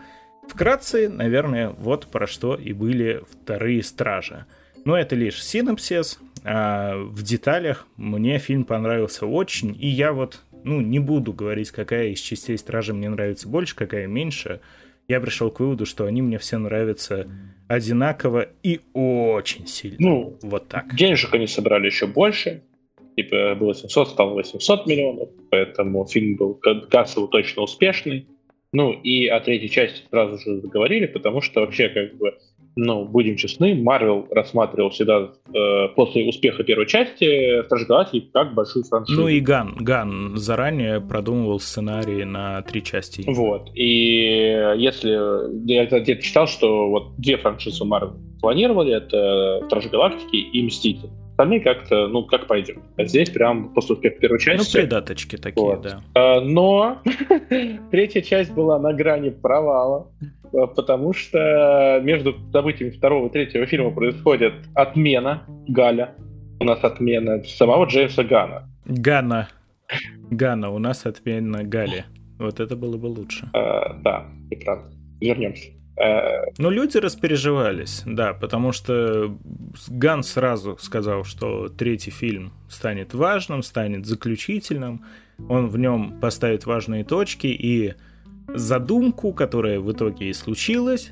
Вкратце, наверное, вот про что и были вторые стражи. Но это лишь синапсис, а в деталях мне фильм понравился очень, и я вот, ну, не буду говорить, какая из частей стражи мне нравится больше, какая меньше. Я пришел к выводу, что они мне все нравятся одинаково и очень сильно. Ну, вот так. Денежек они собрали еще больше. Типа было 700, стало 800 миллионов, поэтому фильм был кассово точно успешный. Ну и о третьей части сразу же заговорили, потому что вообще, как бы, ну, будем честны, Марвел рассматривал всегда э, после успеха первой части Стражи Галактики как большую франшизу. Ну и Ган, Ган заранее продумывал сценарии на три части. Вот, и если... Я где-то читал, что вот две франшизы Марвел планировали, это Стражи Галактики и Мстители остальные как-то, ну, как пойдем. А здесь прям после успеха первой ну, части... Ну, придаточки такие, вот. да. А, но [laughs] третья часть была на грани провала, потому что между событиями второго и третьего фильма происходит отмена Галя. У нас отмена самого Джеймса Гана. Гана. Гана, у нас отмена Гали. Вот это было бы лучше. А, да, и правда. Вернемся. Ну, люди распереживались, да, потому что Ган сразу сказал, что третий фильм станет важным, станет заключительным, он в нем поставит важные точки, и задумку, которая в итоге и случилась,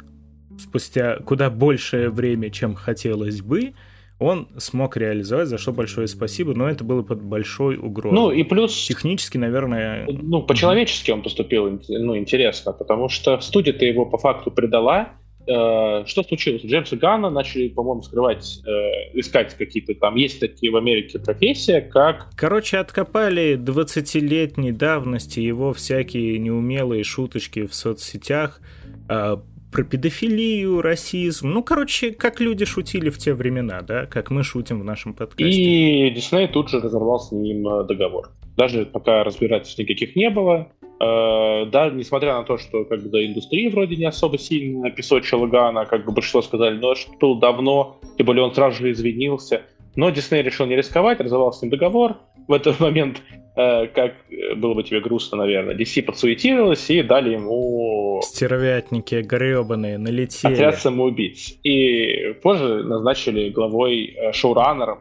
спустя куда большее время, чем хотелось бы, он смог реализовать, за что большое спасибо, но это было под большой угрозой. Ну и плюс... Технически, наверное... Ну, по-человечески он поступил, ну, интересно, потому что студия-то его по факту предала, э, что случилось? Джеймса Ганна начали, по-моему, скрывать, э, искать какие-то там, есть такие в Америке профессии, как... Короче, откопали 20-летней давности его всякие неумелые шуточки в соцсетях, э, про педофилию, расизм. Ну, короче, как люди шутили в те времена, да, как мы шутим в нашем подкасте. И Дисней тут же разорвал с ним э, договор. Даже пока разбирательств никаких не было. Э, да, несмотря на то, что как бы, да, индустрия вроде не особо сильно песочила Гана, как бы большинство сказали, но что давно, тем более он сразу же извинился. Но Дисней решил не рисковать, разорвал с ним договор. В этот момент Э, как э, было бы тебе грустно, наверное, DC подсуетилась и дали ему... Стервятники гребаные налетели. Отряд самоубийц. И позже назначили главой э, шоураннером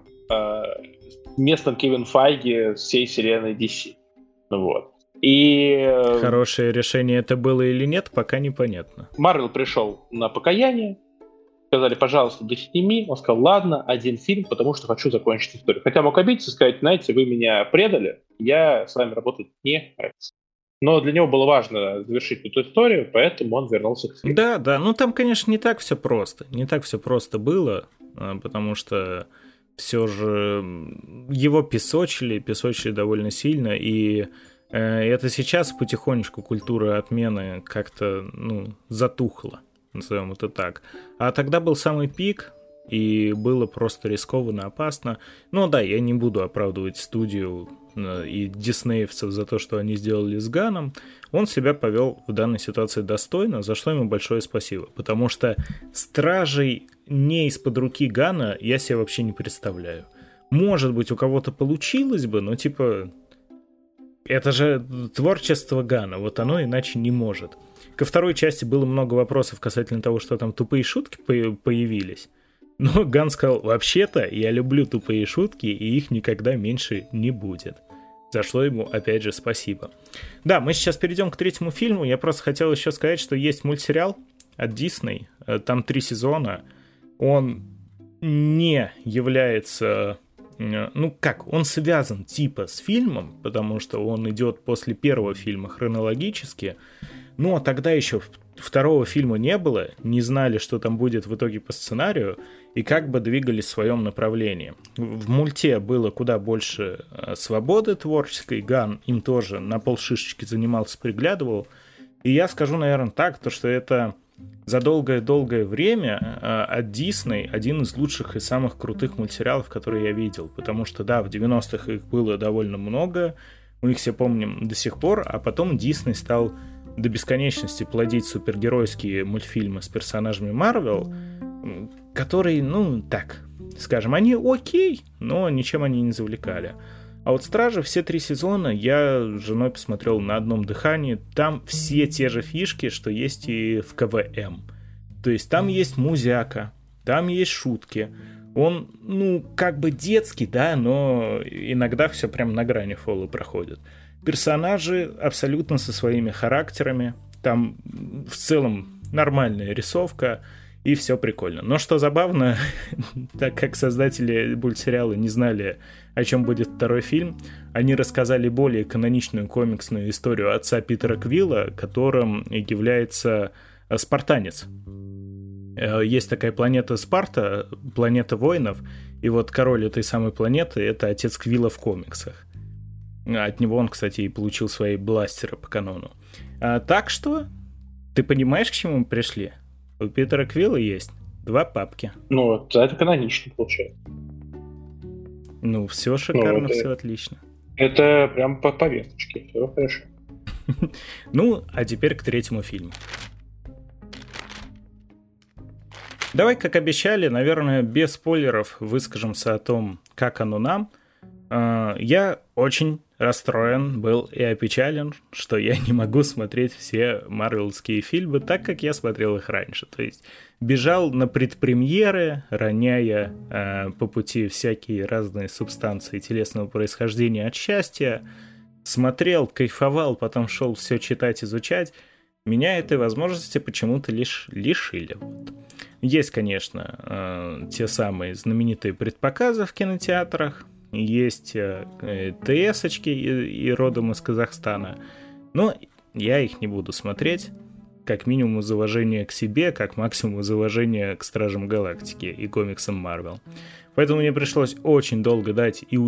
местным Кевин Файги всей вселенной DC. Вот. И... Хорошее решение это было или нет, пока непонятно. Марвел пришел на покаяние, сказали, пожалуйста, досними. Он сказал, ладно, один фильм, потому что хочу закончить историю. Хотя мог обидеться и сказать, знаете, вы меня предали, я с вами работать не хочу. Но для него было важно завершить эту историю, поэтому он вернулся к фильму. Да, да, ну там, конечно, не так все просто. Не так все просто было, а, потому что все же его песочили, песочили довольно сильно, и э, это сейчас потихонечку культура отмены как-то ну, затухла назовем это так. А тогда был самый пик, и было просто рискованно, опасно. Ну да, я не буду оправдывать студию э, и диснеевцев за то, что они сделали с Ганом. Он себя повел в данной ситуации достойно, за что ему большое спасибо. Потому что стражей не из-под руки Гана я себе вообще не представляю. Может быть, у кого-то получилось бы, но типа... Это же творчество Гана, вот оно иначе не может. Ко второй части было много вопросов касательно того, что там тупые шутки появились. Но Ган сказал, вообще-то я люблю тупые шутки, и их никогда меньше не будет. За что ему, опять же, спасибо. Да, мы сейчас перейдем к третьему фильму. Я просто хотел еще сказать, что есть мультсериал от Disney. Э, там три сезона. Он не является... Э, ну как, он связан типа с фильмом, потому что он идет после первого фильма хронологически. Но ну, а тогда еще второго фильма не было, не знали, что там будет в итоге по сценарию, и как бы двигались в своем направлении. В мульте было куда больше э, свободы творческой, Ган им тоже на полшишечки занимался, приглядывал. И я скажу, наверное, так, то что это за долгое-долгое время э, от Disney один из лучших и самых крутых мультсериалов, которые я видел. Потому что, да, в 90-х их было довольно много, мы их все помним до сих пор, а потом Disney стал до бесконечности плодить супергеройские мультфильмы с персонажами Марвел, которые, ну, так, скажем, они окей, но ничем они не завлекали. А вот «Стражи» все три сезона я с женой посмотрел на одном дыхании. Там все те же фишки, что есть и в КВМ. То есть там есть музяка, там есть шутки. Он, ну, как бы детский, да, но иногда все прям на грани фола проходит. Персонажи абсолютно со своими характерами. Там в целом нормальная рисовка, и все прикольно. Но что забавно, [laughs] так как создатели мультсериала не знали, о чем будет второй фильм, они рассказали более каноничную комиксную историю отца Питера Квилла, которым является э, спартанец. Э, есть такая планета Спарта, планета воинов, и вот король этой самой планеты — это отец Квилла в комиксах. От него он, кстати, и получил свои бластеры по канону. А, так что, ты понимаешь, к чему мы пришли? У Питера Квилла есть два папки. Ну, вот это канонично получается. Ну, все шикарно, ну, это, все отлично. Это прям по повесточке, все хорошо. [laughs] ну, а теперь к третьему фильму. Давай, как обещали, наверное, без спойлеров выскажемся о том, как оно нам. А, я очень расстроен был и опечален, что я не могу смотреть все марвелские фильмы так, как я смотрел их раньше. То есть бежал на предпремьеры, роняя э, по пути всякие разные субстанции телесного происхождения от счастья, смотрел, кайфовал, потом шел все читать, изучать. Меня этой возможности почему-то лишь лишили. Вот. Есть, конечно, э, те самые знаменитые предпоказы в кинотеатрах, есть э, ТС-очки и родом из Казахстана, но я их не буду смотреть, как минимум из уважения к себе, как максимум из уважения к Стражам Галактики и комиксам Марвел. Поэтому мне пришлось очень долго дать и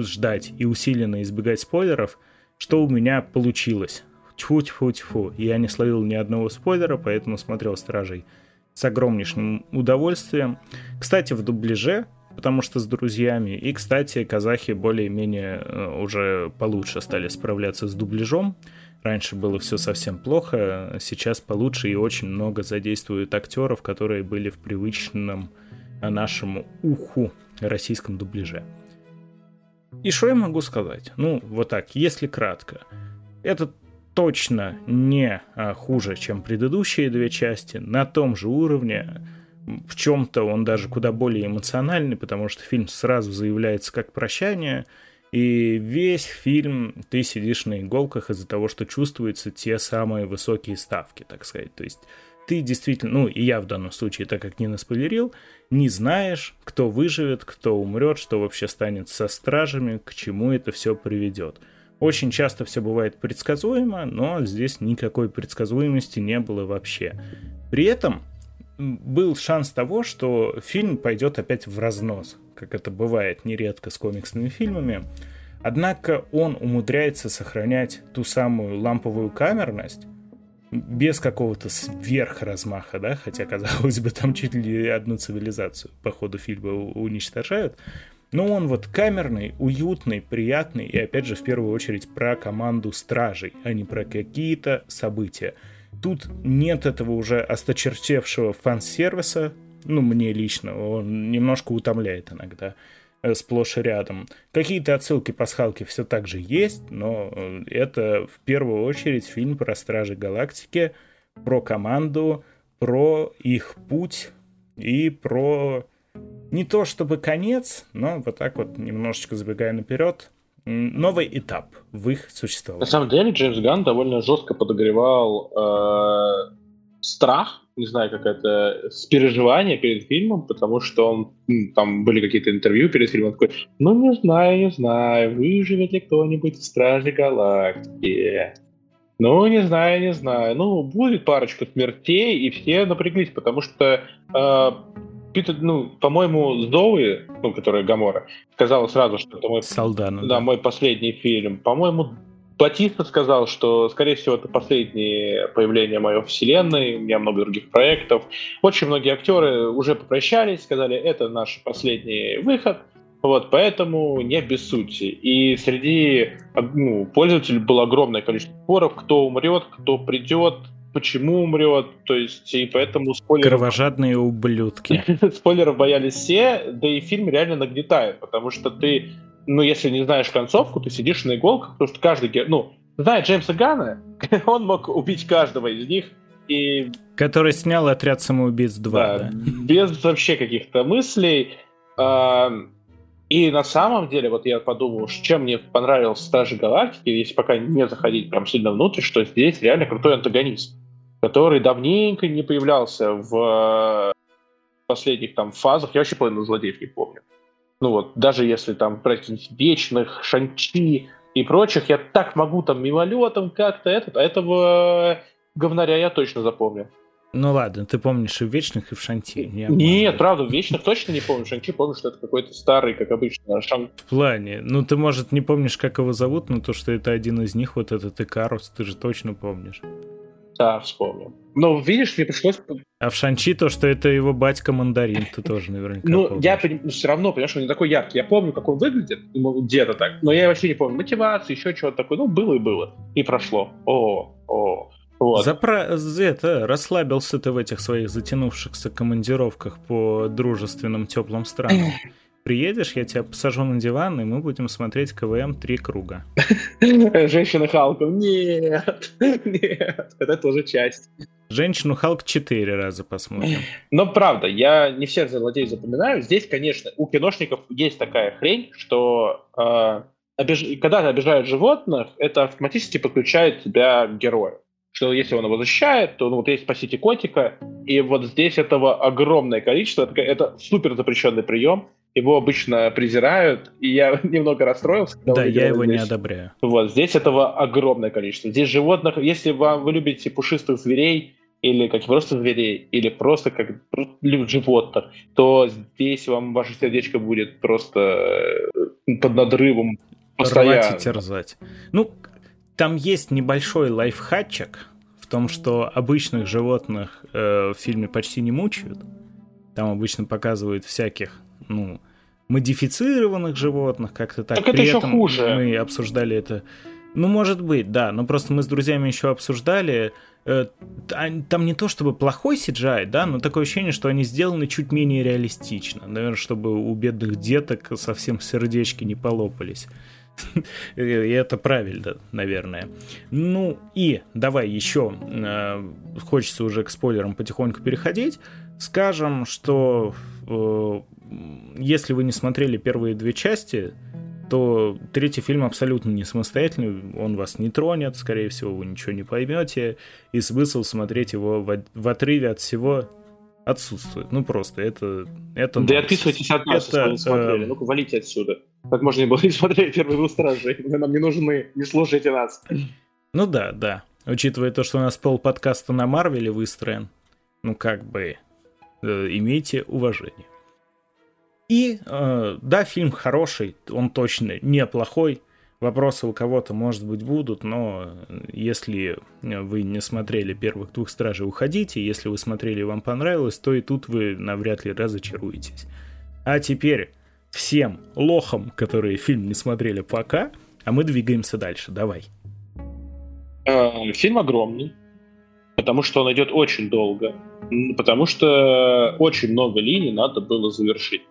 ждать и усиленно избегать спойлеров, что у меня получилось. Тьфу-тьфу-тьфу. Я не словил ни одного спойлера, поэтому смотрел «Стражей» с огромнейшим удовольствием. Кстати, в дубляже, потому что с друзьями. И, кстати, казахи более-менее э, уже получше стали справляться с дубляжом. Раньше было все совсем плохо, сейчас получше и очень много задействуют актеров, которые были в привычном нашему уху российском дубляже. И что я могу сказать? Ну, вот так, если кратко. Это точно не а, хуже, чем предыдущие две части, на том же уровне. В чем-то он даже куда более эмоциональный, потому что фильм сразу заявляется как прощание, и весь фильм ты сидишь на иголках из-за того, что чувствуются те самые высокие ставки, так сказать. То есть ты действительно, ну и я в данном случае, так как не наспойлерил, не знаешь, кто выживет, кто умрет, что вообще станет со стражами, к чему это все приведет. Очень часто все бывает предсказуемо, но здесь никакой предсказуемости не было вообще. При этом был шанс того, что фильм пойдет опять в разнос, как это бывает нередко с комиксными фильмами. Однако он умудряется сохранять ту самую ламповую камерность, без какого-то сверхразмаха, да, хотя, казалось бы, там чуть ли одну цивилизацию по ходу фильма уничтожают. Но он вот камерный, уютный, приятный, и опять же, в первую очередь, про команду стражей, а не про какие-то события. Тут нет этого уже осточертевшего фан-сервиса, ну, мне лично, он немножко утомляет иногда. Э, сплошь и рядом. Какие-то отсылки пасхалки все так же есть, но э, это в первую очередь фильм про Стражи Галактики, про команду, про их путь и про не то чтобы конец, но вот так вот немножечко забегая наперед, новый этап в их существовании. На самом деле Джеймс Ганн довольно жестко подогревал э, страх не знаю, как это, с переживания перед фильмом, потому что он, там были какие-то интервью перед фильмом, такой, ну, не знаю, не знаю, выживет ли кто-нибудь в Страже Галактики. Ну, не знаю, не знаю. Ну, будет парочка смертей, и все напряглись, потому что э, Питер, ну, по-моему, Зоуи, ну, которая Гамора, сказала сразу, что это мой, Солдану, да, да. мой последний фильм. По-моему, Батиста сказал, что, скорее всего, это последнее появление мое в вселенной, у меня много других проектов. Очень многие актеры уже попрощались, сказали, это наш последний выход, вот, поэтому не без сути. И среди ну, пользователей было огромное количество споров, кто умрет, кто придет, почему умрет, то есть, и поэтому спойлеров... Кровожадные ублюдки. [laughs] спойлеров боялись все, да и фильм реально нагнетает, потому что ты ну, если не знаешь концовку, ты сидишь на иголках, потому что каждый, ну, зная Джеймса Гана, [laughs] он мог убить каждого из них, и... Который снял «Отряд самоубийц 2», да, да. без вообще каких-то мыслей. И на самом деле, вот я подумал, чем мне понравился «Стражи Галактики», если пока не заходить прям сильно внутрь, что здесь реально крутой антагонист, который давненько не появлялся в последних там фазах. Я вообще половину злодеев не помню. Ну вот, даже если там про вечных, шанчи и прочих, я так могу там мимолетом как-то этот, а этого говнаря я точно запомню. Ну ладно, ты помнишь и в Вечных, и в Шанти. Не Нет, правда, в Вечных точно не помню. Шанти помню, что это какой-то старый, как обычно. Шан... В плане, ну ты, может, не помнишь, как его зовут, но то, что это один из них, вот этот Икарус, ты же точно помнишь. Да, вспомнил. Но видишь, мне пришлось... А в Шанчи то, что это его батька Мандарин, ты тоже наверняка Ну, помнишь. я ну, все равно, понимаешь, он не такой яркий. Я помню, как он выглядит, где-то так, но я вообще не помню мотивацию, еще чего-то такое. Ну, было и было. И прошло. О, о, вот. Запра... Это, расслабился ты в этих своих затянувшихся командировках по дружественным теплым странам. [clears throat] Приедешь, я тебя посажу на диван, и мы будем смотреть КВМ три круга. [laughs] Женщина Халков. Нет, [laughs] нет, это тоже часть. Женщину Халк четыре раза посмотрим. [laughs] Но правда, я не всех злодеев запоминаю. Здесь, конечно, у киношников есть такая хрень, что э, обиж... когда ты обижаешь животных, это автоматически подключает тебя к герою что если он его защищает, то ну, вот есть спасите котика, и вот здесь этого огромное количество, это, это супер запрещенный прием, его обычно презирают, и я [laughs] немного расстроился. Да, я его здесь. не одобряю. Вот, здесь этого огромное количество. Здесь животных, если вам, вы любите пушистых зверей, или как просто зверей, или просто как животных, то здесь вам ваше сердечко будет просто э, под надрывом постоянно. Рвать и терзать. Ну, там есть небольшой лайфхачек в том, что обычных животных э, в фильме почти не мучают. Там обычно показывают всяких, ну, модифицированных животных, как-то так. Так При это этом еще хуже. Мы обсуждали это. Ну, может быть, да, но просто мы с друзьями еще обсуждали. Э, там не то чтобы плохой CGI, да, но такое ощущение, что они сделаны чуть менее реалистично. Наверное, чтобы у бедных деток совсем сердечки не полопались. [laughs] И это правильно, наверное. Ну и давай еще, э, хочется уже к спойлерам потихоньку переходить. Скажем, что э, если вы не смотрели первые две части, то третий фильм абсолютно не самостоятельный, он вас не тронет, скорее всего, вы ничего не поймете, и смысл смотреть его в, в отрыве от всего отсутствует. Ну просто это... это да и отписывайтесь от нас, это, если вы не смотрели. Э... Ну-ка, валите отсюда. Как можно не было не [laughs] смотреть первые двух стражей? Вы нам не нужны, не слушайте нас. Ну да, да. Учитывая то, что у нас пол подкаста на Марвеле выстроен, ну как бы э, имейте уважение. И э, да, фильм хороший, он точно неплохой. Вопросы у кого-то, может быть, будут, но если вы не смотрели первых двух стражей, уходите. Если вы смотрели и вам понравилось, то и тут вы навряд ли разочаруетесь. А теперь всем лохам, которые фильм не смотрели пока, а мы двигаемся дальше. Давай. Э, фильм огромный, потому что он идет очень долго, потому что очень много линий надо было завершить.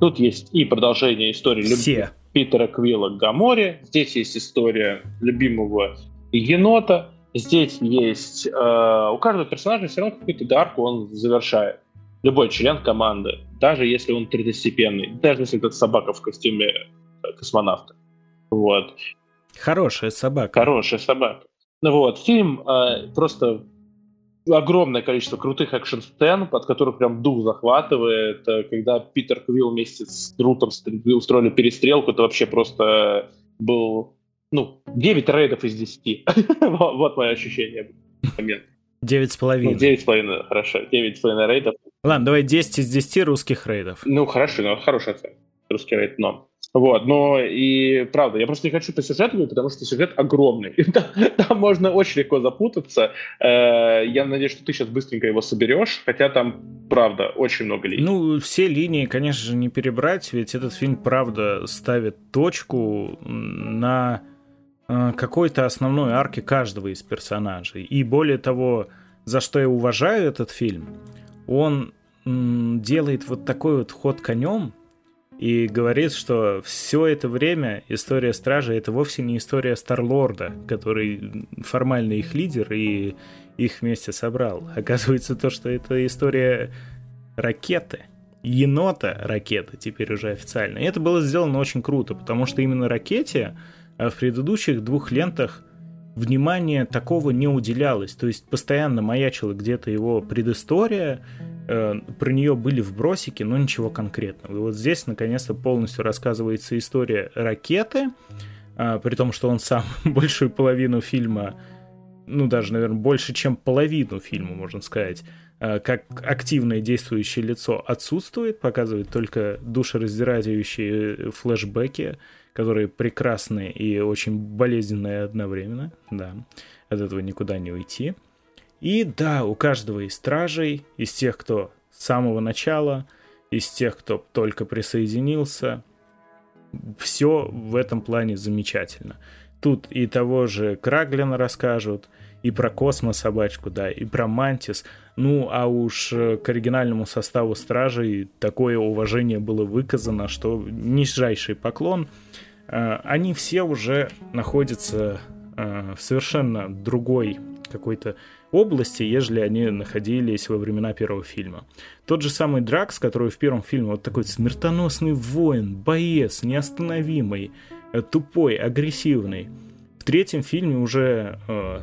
Тут есть и продолжение истории любви Питера Квилла к Гаморе. Здесь есть история любимого енота. Здесь есть... Э, у каждого персонажа все равно какой-то дарк он завершает. Любой член команды. Даже если он третьестепенный. Даже если это собака в костюме э, космонавта. Вот. Хорошая собака. Хорошая собака. Ну вот, фильм э, просто огромное количество крутых экшн-сцен, под которых прям дух захватывает. Э, когда Питер Квилл вместе с Рутом устроили перестрелку, это вообще просто был, ну, 9 рейдов из 10. [laughs] вот мое ощущение момент. 9,5. Ну, 9,5, хорошо. 9,5 рейдов. Ладно, давай 10 из 10 русских рейдов. Ну, хорошо, ну, хорошая оценка. Русский рейд, но. Вот, но и правда, я просто не хочу по сюжету, потому что сюжет огромный. [laughs] Там, там можно очень легко запутаться. Э, я надеюсь, что ты сейчас быстренько его соберешь, хотя там, правда, очень много линий. Ну, все линии, конечно же, не перебрать, ведь этот фильм, правда, ставит точку на э, какой-то основной арке каждого из персонажей. И более того, за что я уважаю этот фильм, он делает вот такой вот ход конем, и говорит, что все это время история Стражи это вовсе не история Старлорда, который формально их лидер и их вместе собрал. Оказывается то, что это история ракеты, енота ракеты, теперь уже официально. И это было сделано очень круто, потому что именно ракете а в предыдущих двух лентах внимания такого не уделялось. То есть постоянно маячила где-то его предыстория, э, про нее были вбросики, но ничего конкретного. И вот здесь наконец-то полностью рассказывается история ракеты, э, при том, что он сам [laughs] большую половину фильма, ну даже, наверное, больше, чем половину фильма, можно сказать, э, как активное действующее лицо отсутствует, показывает только душераздирающие флешбеки, которые прекрасные и очень болезненные одновременно, да, от этого никуда не уйти. И да, у каждого из стражей, из тех, кто с самого начала, из тех, кто только присоединился, все в этом плане замечательно. Тут и того же Краглина расскажут, и про космос собачку, да, и про Мантис. Ну, а уж к оригинальному составу стражей такое уважение было выказано, что нижайший поклон. Э, они все уже находятся э, в совершенно другой какой-то области, ежели они находились во времена первого фильма. Тот же самый Дракс, который в первом фильме вот такой смертоносный воин, боец, неостановимый, э, тупой, агрессивный. В третьем фильме уже э,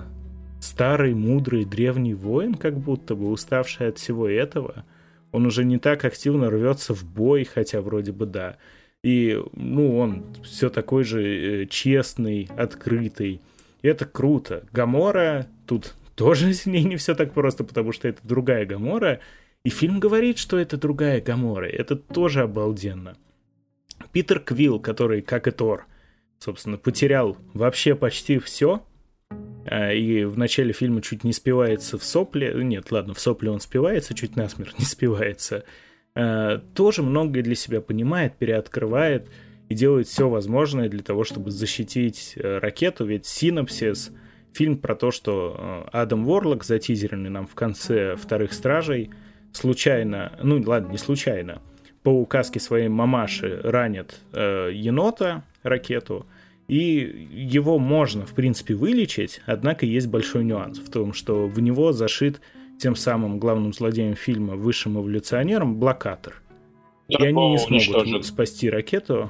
старый, мудрый, древний воин, как будто бы уставший от всего этого. Он уже не так активно рвется в бой, хотя вроде бы да. И, ну, он все такой же э, честный, открытый. И это круто. Гамора, тут тоже с ней не все так просто, потому что это другая Гамора. И фильм говорит, что это другая Гамора. Это тоже обалденно. Питер Квилл, который, как и Тор, собственно, потерял вообще почти все, а, и в начале фильма чуть не спивается в сопле. Нет, ладно, в сопле он спивается, чуть насмерть [laughs] не спивается. А, тоже многое для себя понимает, переоткрывает и делает все возможное для того, чтобы защитить э, ракету. Ведь Синапсис фильм про то, что э, Адам Ворлок, затизеренный нам в конце «Вторых стражей», случайно, ну ладно, не случайно, по указке своей мамаши ранит э, енота, ракету, и его можно, в принципе, вылечить, однако есть большой нюанс в том, что в него зашит тем самым главным злодеем фильма, высшим эволюционером, блокатор. И они не смогут уничтожит. спасти ракету.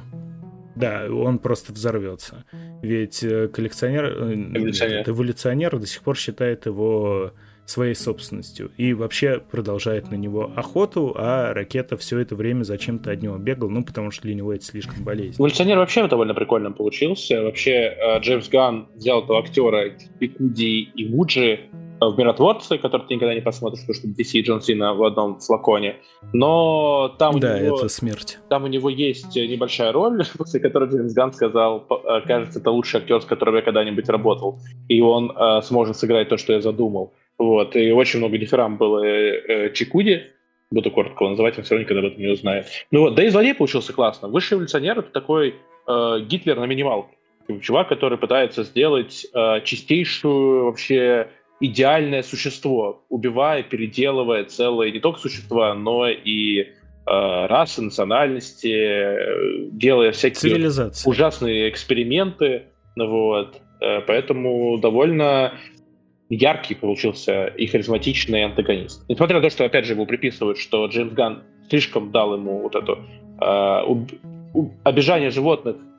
Да, он просто взорвется. Ведь э, коллекционер, э, эволюционер. Эволюционер до сих пор считает его своей собственностью и вообще продолжает на него охоту, а ракета все это время зачем-то от него бегал, ну, потому что для него это слишком болезнь. Эволюционер вообще довольно прикольно получился. Вообще, э, Джеймс Ганн взял этого актера Пикуди и Муджи э, в «Миротворце», который ты никогда не посмотришь, потому что DC и Джон Сина в одном флаконе. Но там да, у него, это смерть. Там у него есть небольшая роль, [laughs] после которой Джеймс Ганн сказал, э, кажется, это лучший актер, с которым я когда-нибудь работал, и он э, сможет сыграть то, что я задумал. Вот, и очень много дифирам было э, э, Чикуди, буду коротко его называть, он все равно никогда об этом не узнает. Ну вот, да и злодей получился классно. Высший эволюционер — это такой э, Гитлер на минималке. Чувак, который пытается сделать э, чистейшую вообще идеальное существо, убивая, переделывая целые не только существа, но и э, расы, национальности, э, делая всякие ужасные эксперименты. Вот. Э, поэтому довольно яркий получился и харизматичный антагонист. Несмотря на то, что, опять же, ему приписывают, что Джеймс Ган слишком дал ему вот это э, уб, уб, обижание животных, ну,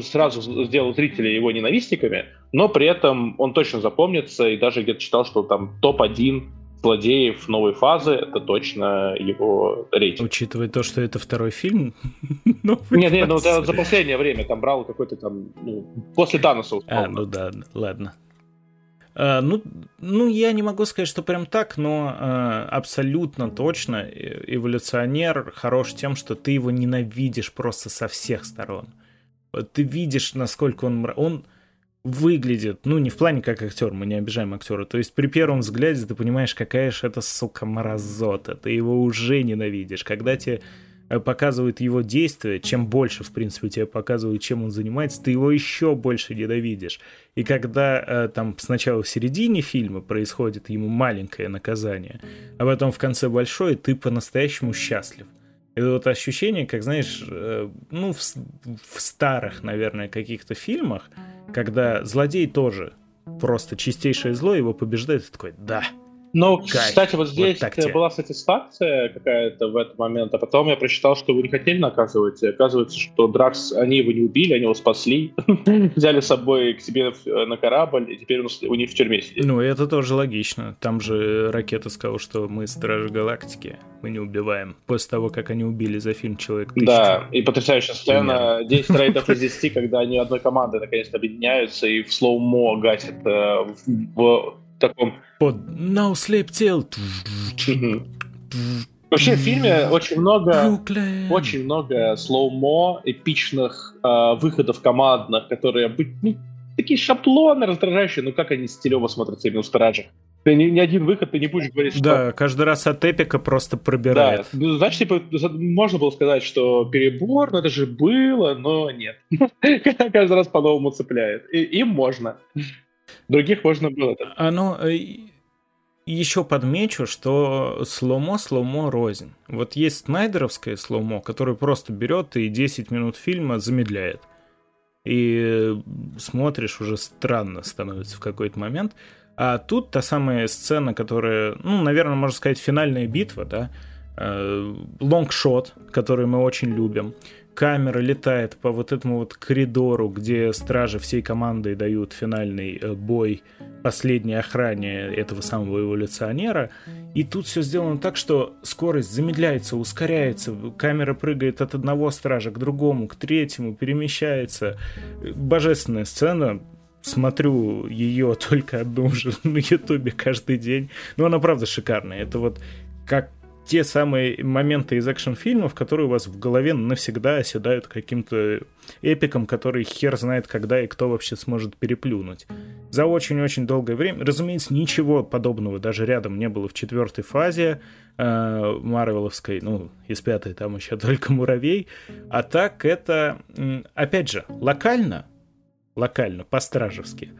сразу сделал зрителей его ненавистниками, но при этом он точно запомнится, и даже где-то читал, что там топ-1 злодеев новой фазы, это точно его рейтинг. Учитывая то, что это второй фильм? [laughs] Нет, нет, ну за последнее время там брал какой-то там, ну, после Таноса. А, ну да, ладно. Э, ну, ну, я не могу сказать, что прям так, но э, абсолютно точно эволюционер хорош тем, что ты его ненавидишь просто со всех сторон. Ты видишь, насколько он... Он выглядит, ну, не в плане как актер, мы не обижаем актера, то есть при первом взгляде ты понимаешь, какая же это, сука, мразота, ты его уже ненавидишь. Когда тебе Э, показывают его действия, чем больше, в принципе, тебе показывают, чем он занимается, ты его еще больше ненавидишь. И когда э, там сначала в середине фильма происходит ему маленькое наказание, а потом в конце большое, ты по-настоящему счастлив. Это вот ощущение, как, знаешь, э, ну, в, в старых, наверное, каких-то фильмах, когда злодей тоже просто чистейшее зло его побеждает, и такой, да, ну, Кайф. кстати, вот здесь вот была сатисфакция какая-то в этот момент, а потом я прочитал, что вы не хотели наказывать, и оказывается, что Дракс, они его не убили, они его спасли, [laughs] взяли с собой к себе на корабль, и теперь он у них в тюрьме сидит. Ну, это тоже логично. Там же ракета сказала, что мы Стражи Галактики, мы не убиваем. После того, как они убили за фильм «Человек тысячи». Да, и потрясающая сцена, 10 [laughs] рейдов из 10, [laughs] когда они одной командой наконец-то объединяются и в slow-mo гасят э, в таком... Под No Sleep Till. Вообще в фильме очень много, очень много slow-mo, эпичных э, выходов командных, которые ну, такие шаблоны раздражающие, ну как они стилево смотрятся именно в «Стражах». Ты ни, ни один выход ты не будешь говорить, что... Да, каждый раз от эпика просто пробирает. Да, ну, значит, типа, можно было сказать, что перебор, но это же было, но нет. [laughs] Каждый раз по-новому цепляет. И, им можно. Других можно было. Оно э, еще подмечу, что сломо, сломо рознь. Вот есть снайдеровское сломо, которое просто берет и 10 минут фильма замедляет. И смотришь, уже странно становится в какой-то момент. А тут та самая сцена, которая, ну, наверное, можно сказать, финальная битва, да, лонгшот, который мы очень любим камера летает по вот этому вот коридору, где стражи всей командой дают финальный э, бой последней охране этого самого эволюционера. И тут все сделано так, что скорость замедляется, ускоряется, камера прыгает от одного стража к другому, к третьему, перемещается. Божественная сцена, смотрю ее [laughs] только одну уже на ютубе каждый день. Но она правда шикарная. Это вот как те самые моменты из экшн-фильмов, которые у вас в голове навсегда оседают каким-то эпиком, который хер знает когда и кто вообще сможет переплюнуть. За очень-очень долгое время, разумеется, ничего подобного даже рядом не было в четвертой фазе э, Марвеловской, ну, из пятой там еще только муравей, а так это, опять же, локально, локально, по-стражевски,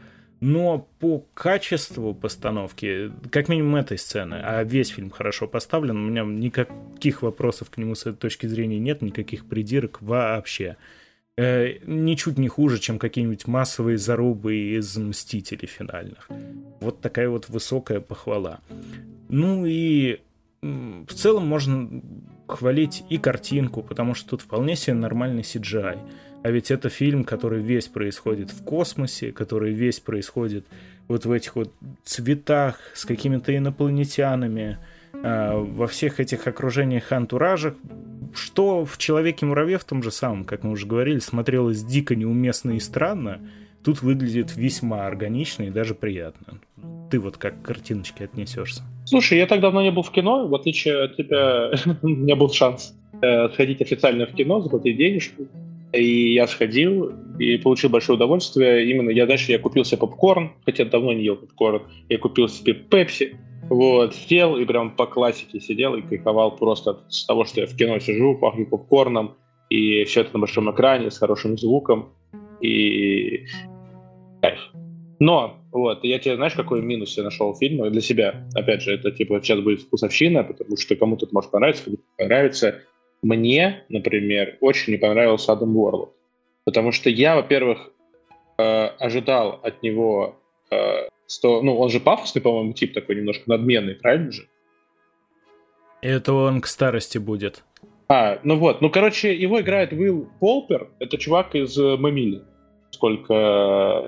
но по качеству постановки, как минимум этой сцены, а весь фильм хорошо поставлен, у меня никаких вопросов к нему с этой точки зрения нет, никаких придирок вообще. Э, ничуть не хуже, чем какие-нибудь массовые зарубы из «Мстителей» финальных. Вот такая вот высокая похвала. Ну и в целом можно хвалить и картинку, потому что тут вполне себе нормальный CGI. А ведь это фильм, который весь происходит в космосе, который весь происходит вот в этих вот цветах с какими-то инопланетянами, э, во всех этих окружениях антуражах, что в «Человеке-муравье» в том же самом, как мы уже говорили, смотрелось дико неуместно и странно, тут выглядит весьма органично и даже приятно. Ты вот как к картиночке отнесешься? Слушай, я так давно не был в кино, в отличие от тебя, [laughs] у меня был шанс э, сходить официально в кино, заплатить денежку, и я сходил и получил большое удовольствие. Именно я дальше я купил себе попкорн, хотя давно не ел попкорн. Я купил себе пепси. Вот, сел и прям по классике сидел и кайфовал просто от того, что я в кино сижу, пахнет попкорном, и все это на большом экране с хорошим звуком. И кайф. Но, вот, я тебе, знаешь, какой минус я нашел в фильме для себя? Опять же, это, типа, сейчас будет вкусовщина, потому что кому-то это может понравиться, кому-то понравится. Мне, например, очень не понравился Адам Уорлок. Потому что я, во-первых, э, ожидал от него, э, что... Ну, он же пафосный, по-моему, тип такой немножко надменный, правильно же? Это он к старости будет. А, ну вот. Ну, короче, его играет Уилл Поултер. Это чувак из э, Мамили. Сколько,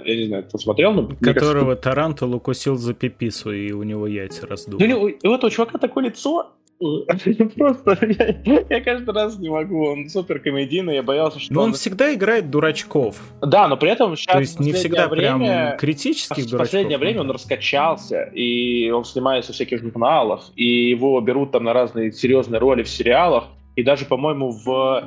я не знаю, ты смотрел? Но, Которого кажется, Тарантул укусил за пипису, и у него яйца раздули. Ну, у этого чувака такое лицо, [laughs] Просто я, я каждый раз не могу. Он супер комедийный, я боялся, что. Но он, он всегда играет дурачков. Да, но при этом сейчас. То есть не всегда время, прям критических в дурачков. В последнее время он раскачался, и он снимается в всяких журналах, и его берут там на разные серьезные роли в сериалах, и даже, по-моему, в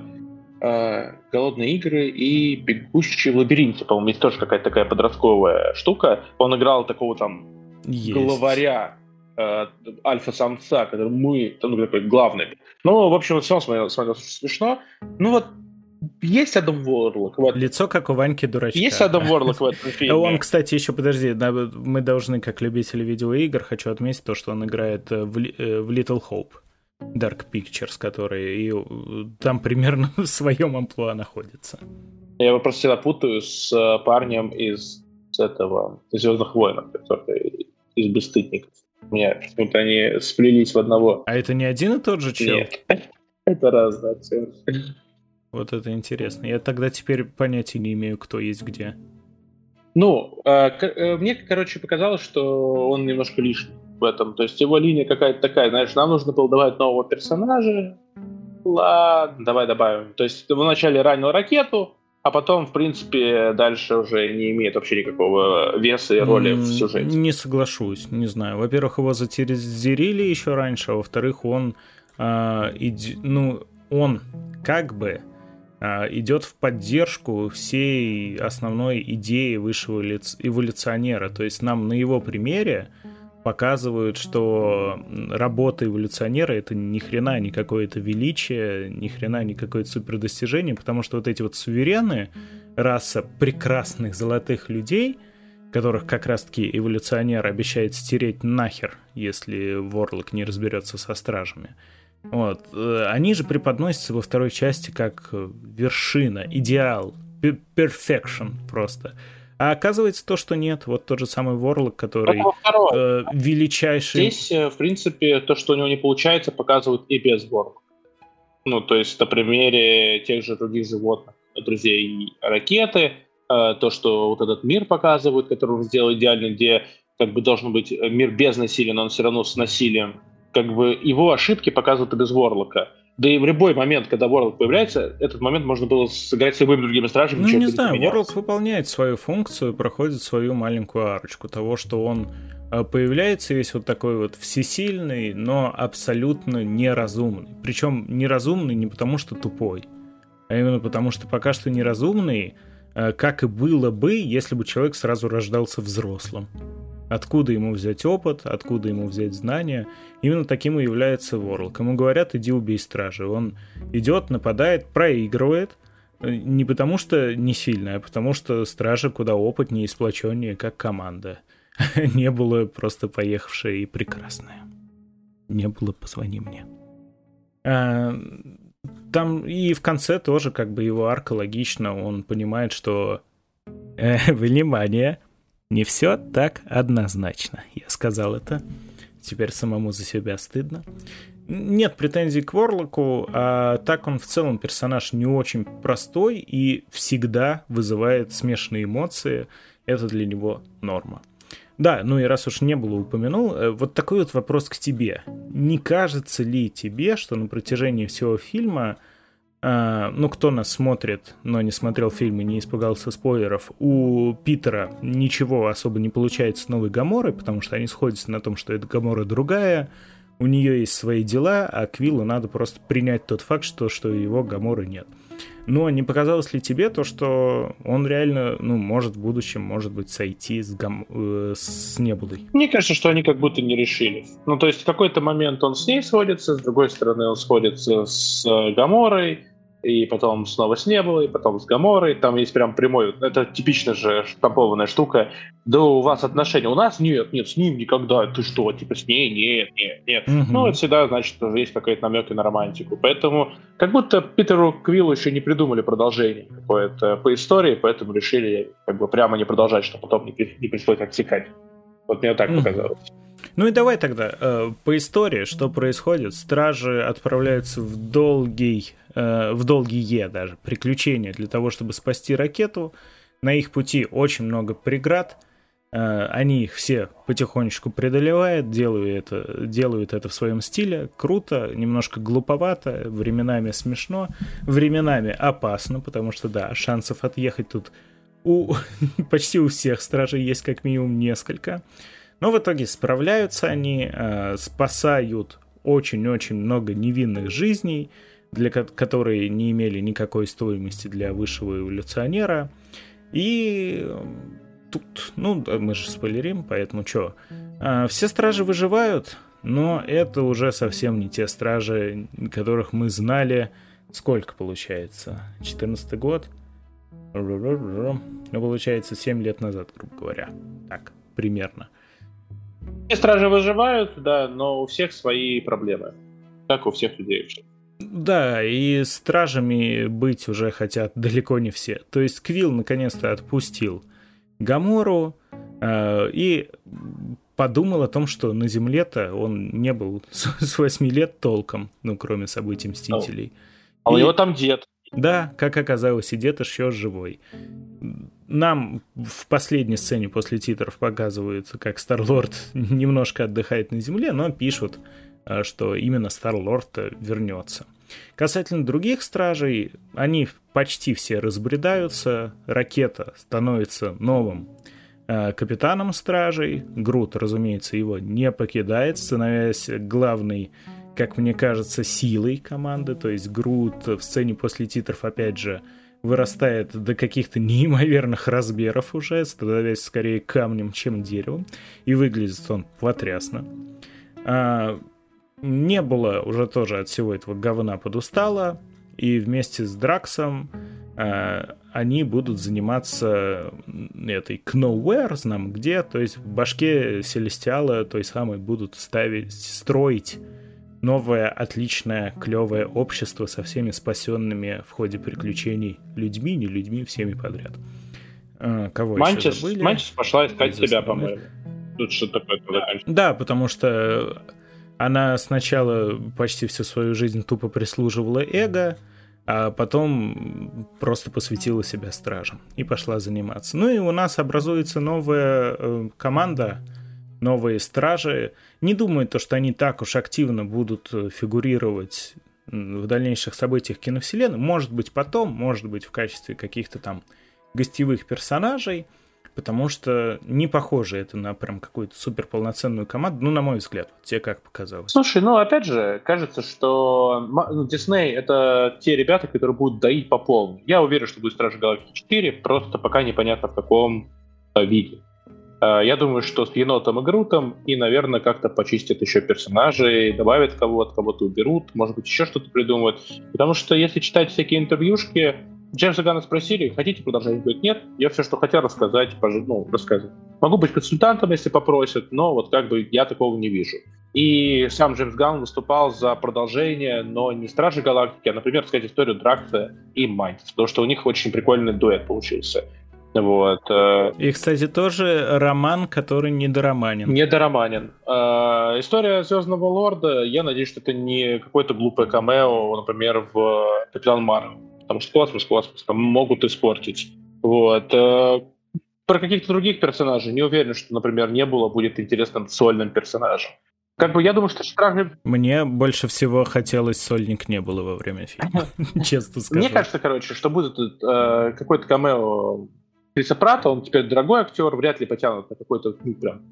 э, «Голодные игры» и «Бегущий в лабиринте», по-моему, есть тоже какая-то такая подростковая штука. Он играл такого там есть. главаря э, альфа-самца, который мы, ну, такой главный. Ну, в общем, все смотрелось, смотрелось смешно. Ну, вот есть Адам Ворлок. Вот. Лицо, как у Ваньки Дурачка. Есть Адам [laughs] Ворлок в этом фильме. Он, кстати, еще, подожди, мы должны, как любители видеоигр, хочу отметить то, что он играет э, в, э, в Little Hope. Dark Pictures, который и там примерно [laughs] в своем амплуа находится. Я его просто всегда путаю с парнем из этого Звездных войн, который из бесстыдников. Нет, почему-то они сплелись в одного. А это не один и тот же чел? Нет, [laughs] это разные актеры. Вот это интересно. Я тогда теперь понятия не имею, кто есть где. Ну, э, э, мне, короче, показалось, что он немножко лишний в этом. То есть его линия какая-то такая, знаешь, нам нужно было добавить нового персонажа. Ладно, давай добавим. То есть вначале ранил ракету, а потом, в принципе, дальше уже не имеет вообще никакого веса и роли в сюжете. Не соглашусь, не знаю. Во-первых, его затерзерили еще раньше, а во-вторых, он, э, иди, ну, он как бы э, идет в поддержку всей основной идеи высшего эволюционера. То есть нам на его примере показывают, что работа эволюционера это ни хрена не какое-то величие, ни хрена не какое-то супердостижение, потому что вот эти вот суверены, раса прекрасных золотых людей, которых как раз-таки эволюционер обещает стереть нахер, если Ворлок не разберется со стражами. Вот. Э, они же преподносятся во второй части как вершина, идеал, perfection просто. А оказывается то, что нет. Вот тот же самый Ворлок, который э, величайший... Здесь, э, в принципе, то, что у него не получается, показывают и без Ворлока. Ну, то есть на примере тех же других животных, друзей ракеты, э, то, что вот этот мир показывают, который он сделал идеально, где как бы должен быть мир без насилия, но он все равно с насилием. Как бы его ошибки показывают и без Ворлока. Да и в любой момент, когда Ворлок появляется, этот момент можно было сыграть с любыми другими стражами. Ну, не знаю, Ворлок выполняет свою функцию, проходит свою маленькую арочку того, что он э, появляется весь вот такой вот всесильный, но абсолютно неразумный. Причем неразумный не потому, что тупой, а именно потому, что пока что неразумный, э, как и было бы, если бы человек сразу рождался взрослым. Откуда ему взять опыт, откуда ему взять знания. Именно таким и является Ворлок. Ему говорят, иди убей стражи. Он идет, нападает, проигрывает. Не потому что не сильно, а потому что стражи куда опытнее и сплоченнее, как команда. [laughs] Не было просто поехавшая и прекрасная. Не было «позвони мне». А, там и в конце тоже как бы его арка логично. Он понимает, что э, [laughs] внимание, не все так однозначно. Я сказал это. Теперь самому за себя стыдно. Нет претензий к Ворлоку, а так он в целом персонаж не очень простой и всегда вызывает смешанные эмоции. Это для него норма. Да, ну и раз уж не было упомянул, э, вот такой вот вопрос к тебе. Не кажется ли тебе, что на протяжении всего фильма Uh, ну, кто нас смотрит, но не смотрел фильм и не испугался спойлеров, у Питера ничего особо не получается с новой Гаморой, потому что они сходятся на том, что эта Гамора другая, у нее есть свои дела, а Квиллу надо просто принять тот факт, что, что его Гаморы нет. Но не показалось ли тебе то, что он реально, ну, может в будущем, может быть, сойти с, гам... э, с Небулой? Мне кажется, что они как будто не решили. Ну, то есть в какой-то момент он с ней сходится, с другой стороны он сходится с э, Гаморой, и потом снова с Небулой, и потом с Гаморой. Там есть прям прямой, это типично же штампованная штука. Да у вас отношения, у нас нет, нет, с ним никогда. Ты что, типа с ней? Нет, нет, нет. Угу. Ну, это всегда, значит, есть какие-то намеки на романтику. Поэтому как будто Питеру Квиллу еще не придумали продолжение какое-то по истории, поэтому решили как бы прямо не продолжать, чтобы потом не, не пришлось отсекать. Вот мне так показалось. Ну и давай тогда э, по истории, что происходит. Стражи отправляются в долгий Э, в долгие даже приключения для того, чтобы спасти ракету. На их пути очень много преград. Э, они их все потихонечку преодолевают, делают это, делают это в своем стиле. Круто, немножко глуповато, временами смешно, временами опасно, потому что, да, шансов отъехать тут у [laughs] почти у всех стражей есть как минимум несколько. Но в итоге справляются они, э, спасают очень-очень много невинных жизней, для которые не имели никакой стоимости для высшего эволюционера. И тут, ну, мы же спойлерим, поэтому что? А, все стражи выживают, но это уже совсем не те стражи, которых мы знали. Сколько получается? 14 год? Ну, получается, 7 лет назад, грубо говоря. Так, примерно. Все стражи выживают, да, но у всех свои проблемы. Как у всех людей. Да, и стражами быть уже хотят далеко не все. То есть Квилл наконец-то отпустил Гамору э, и подумал о том, что на Земле-то он не был с 8 лет толком, ну, кроме событий Мстителей. А и... у него там дед. Да, как оказалось, и дед еще живой. Нам в последней сцене после титров показывают, как Старлорд [laughs] немножко отдыхает на Земле, но пишут, Э, что именно Старлорд вернется. Касательно других стражей, они почти все разбредаются, ракета становится новым э, капитаном стражей, Грут, разумеется, его не покидает, становясь главной, как мне кажется, силой команды, то есть Грут в сцене после титров, опять же, вырастает до каких-то [laughs] неимоверных размеров уже, становясь скорее камнем, чем деревом, и выглядит он потрясно. А, не было уже тоже от всего этого говна подустала, и вместе с Драксом э, они будут заниматься этой Knowhere, знам где, то есть в башке Селестиала той самой будут ставить, строить новое, отличное, клевое общество со всеми спасенными в ходе приключений людьми, не людьми, всеми подряд. А, кого Манчес, еще забыли? Манчес пошла искать себя, да? по-моему. Тут что-то такое заканчивается. Да, потому что она сначала почти всю свою жизнь тупо прислуживала эго, а потом просто посвятила себя стражам и пошла заниматься. Ну и у нас образуется новая э, команда, новые стражи. Не думаю, то, что они так уж активно будут э, фигурировать в дальнейших событиях киновселенной. Может быть потом, может быть в качестве каких-то там гостевых персонажей, потому что не похоже это на прям какую-то супер полноценную команду, ну, на мой взгляд, вот тебе как показалось. Слушай, ну опять же, кажется, что ну, Дисней это те ребята, которые будут доить по полной. Я уверен, что будет Стражи Галактики 4, просто пока непонятно в каком э, виде. Э, Я думаю, что с енотом и Грутом и, наверное, как-то почистят еще персонажей, добавят кого-то, кого-то уберут, может быть, еще что-то придумают. Потому что если читать всякие интервьюшки, Джеймса Ганна спросили, хотите продолжать? Говорит, нет, я все, что хотел рассказать, пож- ну, рассказываю. Могу быть консультантом, если попросят, но вот как бы я такого не вижу. И сам Джеймс Ганн выступал за продолжение, но не Стражи Галактики, а, например, сказать историю Дракса и Мантис, потому что у них очень прикольный дуэт получился. Вот. э, И, кстати, тоже роман, который недороманен. Недороманен. Э, История Звездного Лорда, я надеюсь, что это не какое-то глупое камео, например, в Капитан Марвел. Потому что космос, космос, там могут испортить. Вот. Э, Про каких-то других персонажей не уверен, что, например, не было будет интересным сольным персонажем. Как бы я думаю, что Стражи... Мне больше всего хотелось сольник не было во время фильма, [laughs] [laughs] честно скажу. Мне кажется, короче, что будет э, какой-то камео Криса Прата, он теперь дорогой актер, вряд ли потянут на какой-то ну, прям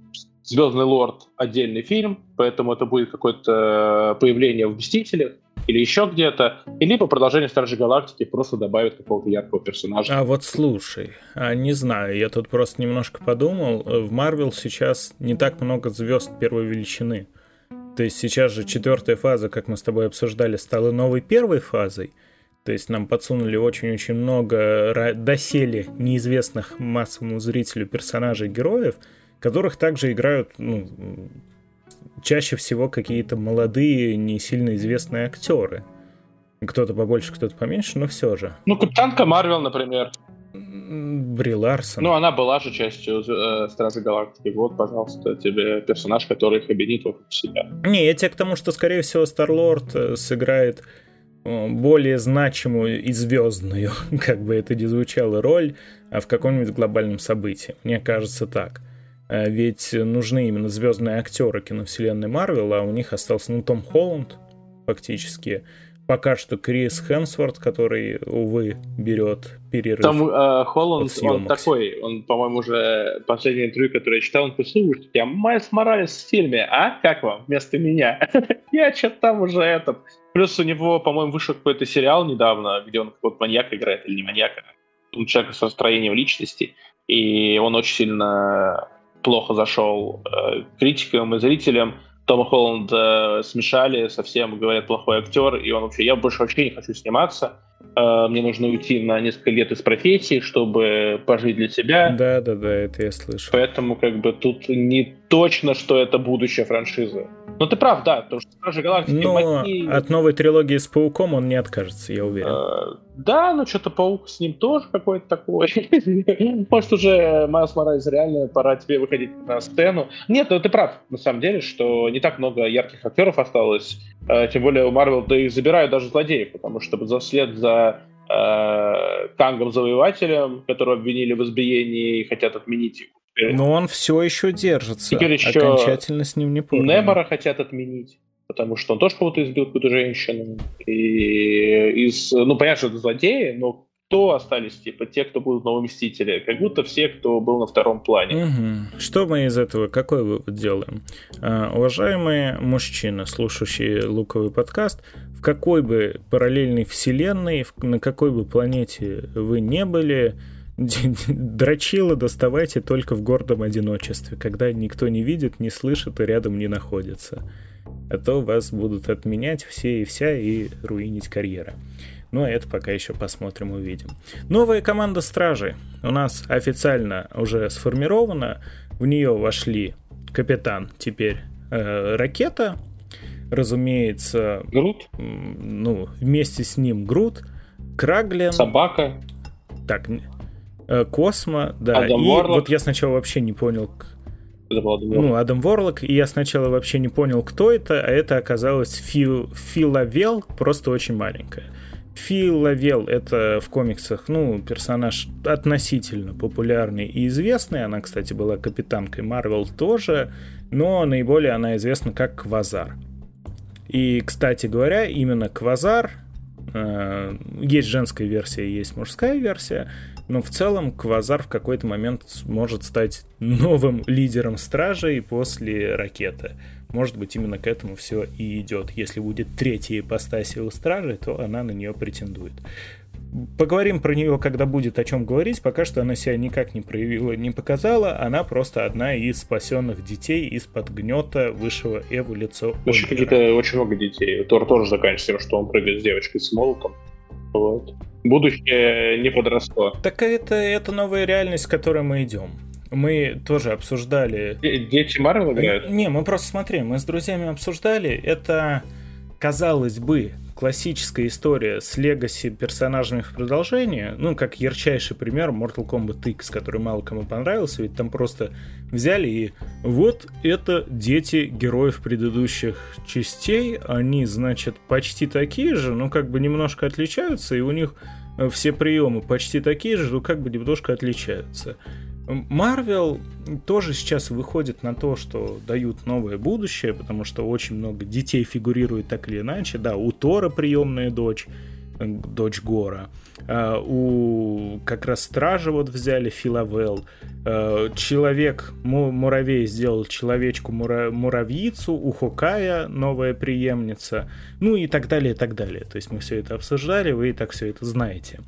Звездный лорд отдельный фильм, поэтому это будет какое-то появление в Мстителях или еще где-то, и либо продолжение Стражей Галактики просто добавит какого-то яркого персонажа. А вот слушай, а не знаю, я тут просто немножко подумал, э, в Марвел сейчас не так много звезд первой величины. То есть сейчас же четвертая фаза, как мы с тобой обсуждали, стала новой первой фазой. То есть нам подсунули очень-очень много доселе неизвестных массовому зрителю персонажей героев, которых также играют ну, чаще всего какие-то молодые, не сильно известные актеры. Кто-то побольше, кто-то поменьше, но все же. Ну, Капитанка Марвел, например. Бри Ларсон. Ну, она была же частью э, Стражей Галактики. Вот, пожалуйста, тебе персонаж, который их объединит вокруг себя. Не, я тебе к тому, что, скорее всего, Старлорд э, сыграет более значимую и звездную, [laughs] как бы это ни звучало, роль а, в каком-нибудь глобальном событии. Мне кажется так. А Ведь нужны именно звездные актеры киновселенной Марвел, а у них остался, ну, Том Холланд, фактически. Пока что Крис Хемсворт, который, увы, берет перерыв. Там э, Холланд, он такой, он, по-моему, уже последнее интервью, которое я читал, он такой, слушайте, я Майлз Моралес в фильме, а? Как вам? Вместо меня. [laughs] я что-то там уже этот. Плюс у него, по-моему, вышел какой-то сериал недавно, где он какого-то маньяка играет, или не маньяка, он человек с настроением личности, и он очень сильно плохо зашел э, критикам и зрителям. Тома Холланда смешали совсем, говорят, плохой актер, и он вообще, я больше вообще не хочу сниматься, Э, мне нужно уйти на несколько лет из профессии, чтобы пожить для себя. Да, да, да, это я слышал. Поэтому как бы тут не точно, что это будущая франшиза. Но ты прав, да, потому что Стражи Галактики... Но Макни- от новой трилогии с Пауком он не откажется, я уверен. Э, Да, но что-то паук с ним тоже какой-то такой. [laughs] Может, уже Майлз Моралес реально пора тебе выходить на сцену. Нет, ну ты прав, на самом деле, что не так много ярких актеров осталось. Э, Тем более у Марвел, да и забирают даже злодеев, потому что за след за э, Кангом Завоевателем, которого обвинили в избиении и хотят отменить его. Но он все еще держится. Теперь еще Окончательно с ним не порвано. Немора хотят отменить, потому что он тоже кого-то избил, какую-то женщину. И из, ну, понятно, что это злодеи, но кто остались, типа, те, кто будут новые Мстители? Как будто все, кто был на втором плане. Мгм. Что мы из этого, какой вывод делаем? А, уважаемые мужчины, слушающие луковый подкаст, в какой бы параллельной вселенной, в- на какой бы планете вы не были, [laughs] дрочило доставайте только в гордом одиночестве, когда никто не видит, не слышит и рядом не находится. А то вас будут отменять все и вся и руинить карьера. Ну, а это пока еще посмотрим, увидим. Новая команда Стражи у нас официально уже сформирована. В нее вошли капитан, теперь э, Ракета, разумеется, Грут, ну, вместе с ним Грут, Краглин, собака. так, Космо, да. Адам и Ворлок. вот я сначала вообще не понял, ну, Адам Ворлок, и я сначала вообще не понял, кто это, а это оказалось Фил, Филавел, просто очень маленькая. Филавел — это в комиксах, ну, персонаж относительно популярный и известный. Она, кстати, была капитанкой Марвел тоже, но наиболее она известна как Квазар. И, кстати говоря, именно Квазар, э, есть женская версия, есть мужская версия, но в целом Квазар в какой-то момент может стать новым лидером стражей после ракеты. Может быть, именно к этому все и идет. Если будет третья ипостась у стражи, то она на нее претендует. Поговорим про нее, когда будет о чем говорить. Пока что она себя никак не проявила, не показала. Она просто одна из спасенных детей из-под гнета высшего эволюции. Очень какие-то очень много детей. Тор тоже заканчивается тем, что он прыгает с девочкой с молотом. Вот. Будущее не подросло. Так это, это новая реальность, к которой мы идем. Мы тоже обсуждали... Дети Марвел играют? Не, мы просто смотрим, мы с друзьями обсуждали. Это, казалось бы, классическая история с легаси персонажами в продолжение, ну, как ярчайший пример Mortal Kombat X, который мало кому понравился, ведь там просто взяли и вот это дети героев предыдущих частей, они, значит, почти такие же, но как бы немножко отличаются, и у них э, все приемы почти такие же, но как бы немножко отличаются. Марвел тоже сейчас выходит на то, что дают новое будущее, потому что очень много детей фигурирует так или иначе. Да, у Тора приемная дочь, э, дочь Гора. А, у как раз Стража вот взяли Филавел. А, человек, муравей сделал человечку муравьицу, у Хокая новая преемница, ну и так далее, и так далее. То есть мы все это обсуждали, вы и так все это знаете.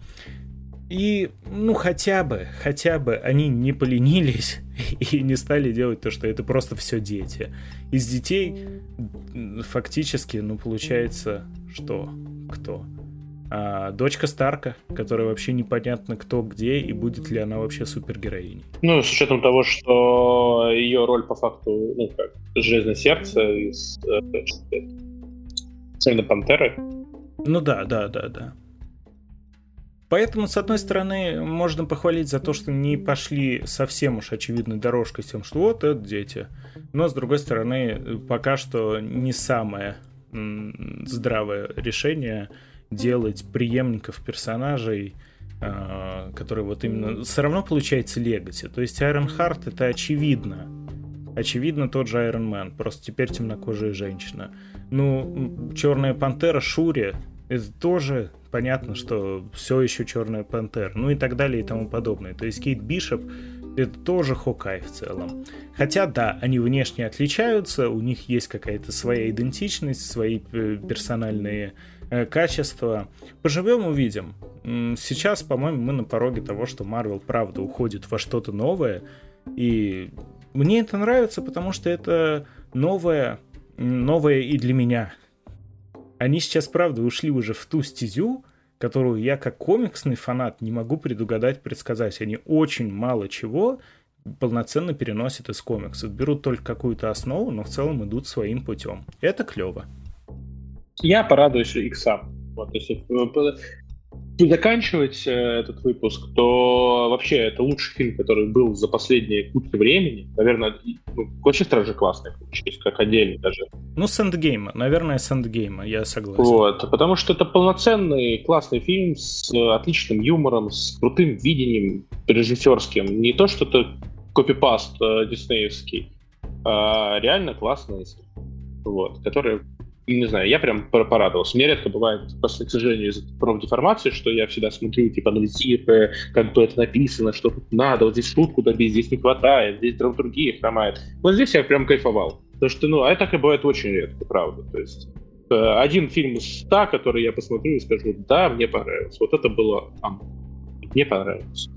И, ну, хотя бы, хотя бы они не поленились [laughs] и не стали делать то, что это просто все дети. Из детей фактически, ну, получается, что? Кто? А, дочка Старка, которая вообще непонятно кто где и будет ли она вообще супергероиней. Ну, с учетом того, что ее роль по факту, ну, как Железное сердце из э, Пантеры. Ну да, да, да, да. Поэтому, с одной стороны, можно похвалить за то, что не пошли совсем уж очевидной дорожкой с тем, что вот это дети. Но, с другой стороны, пока что не самое здравое решение делать преемников персонажей, а, которые вот именно... Все равно получается легаси. То есть Iron Heart это очевидно. Очевидно тот же Iron Man, просто теперь темнокожая женщина. Ну, Черная Пантера Шури это тоже понятно, что все еще Черная Пантера, ну и так далее и тому подобное. То есть Кейт Бишоп это тоже Хокай в целом. Хотя, да, они внешне отличаются, у них есть какая-то своя идентичность, свои э, персональные э, качества. Поживем, увидим. Сейчас, по-моему, мы на пороге того, что Марвел, правда, уходит во что-то новое. И мне это нравится, потому что это новое, новое и для меня. Они сейчас, правда, ушли уже в ту стезю, которую я как комиксный фанат не могу предугадать, предсказать. Они очень мало чего полноценно переносят из комиксов. Берут только какую-то основу, но в целом идут своим путем. Это клево. Я порадуюсь иксам. Вот, если заканчивать э, этот выпуск, то вообще это лучший фильм, который был за последние кучу времени. Наверное, ну, вообще Стражи классные получились, как отдельно даже. Ну, с Эндгейма, наверное, с Эндгейма, я согласен. Вот, потому что это полноценный, классный фильм с отличным юмором, с крутым видением режиссерским. Не то, что это копипаст э, диснеевский, а реально классный, вот, который не знаю, я прям порадовался. Мне редко бывает, просто, к сожалению, из-за профдеформации, что я всегда смотрю, типа, анализирую, как бы это написано, что тут надо, вот здесь шутку добить, здесь не хватает, здесь другие хромают. Вот здесь я прям кайфовал. Потому что, ну, а это так и бывает очень редко, правда. То есть э, один фильм из ста, который я посмотрю и скажу, да, мне понравилось. Вот это было, а, мне понравилось.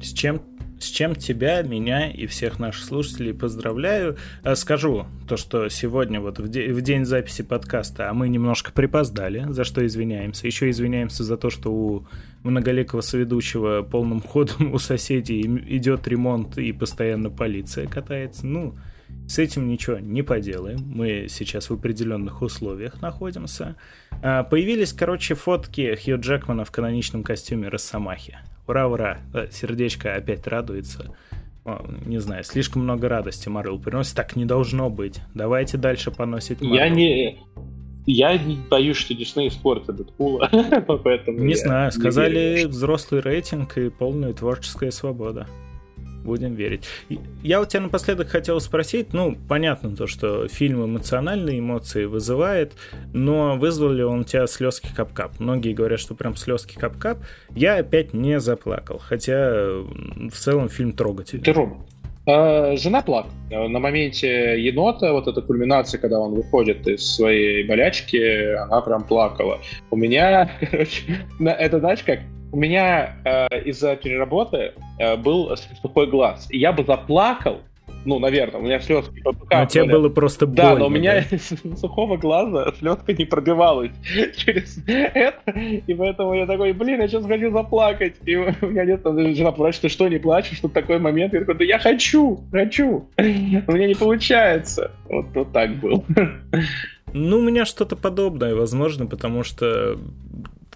С чем с чем тебя, меня и всех наших слушателей поздравляю. Э, скажу то, что сегодня вот в, де- в день записи подкаста, а мы немножко припоздали, за что извиняемся. Еще извиняемся за то, что у многоликого соведущего полным [laughs] ходом у соседей идет ремонт и постоянно полиция катается. Ну, с этим ничего не поделаем. Мы сейчас в определенных условиях находимся. А, появились, короче, фотки Хью Джекмана в каноничном костюме Росомахи. Ура, ура. Сердечко опять радуется. Не знаю, слишком много радости Марвел приносит. Так не должно быть. Давайте дальше поносить Marvel. Я не... Я боюсь, что Дисней испортит Дэдпула, [laughs] поэтому Не знаю, сказали взрослый рейтинг и полная творческая свобода. Будем верить. Я у тебя напоследок хотел спросить, ну, понятно то, что фильм эмоциональные эмоции вызывает, но вызвал ли он у тебя слезки кап-кап? Многие говорят, что прям слезки кап-кап. Я опять не заплакал, хотя в целом фильм трогательный. Ты робот. А, жена плакала. На моменте енота, вот эта кульминация, когда он выходит из своей болячки, она прям плакала. У меня, [laughs] короче, это знаешь как? У меня э, из-за переработы э, был сухой глаз. И я бы заплакал, ну, наверное, у меня слезки покапывали. Но тебе было просто больно. Да, но у меня из сухого глаза слезка не пробивалась [laughs] через это, и поэтому я такой, блин, я сейчас хочу заплакать. И у меня нет, жена плачет, ты что, не плачешь? Тут такой момент, я такой, да я хочу, хочу, [laughs] у меня не получается. Вот, вот так был. Ну, у меня что-то подобное, возможно, потому что,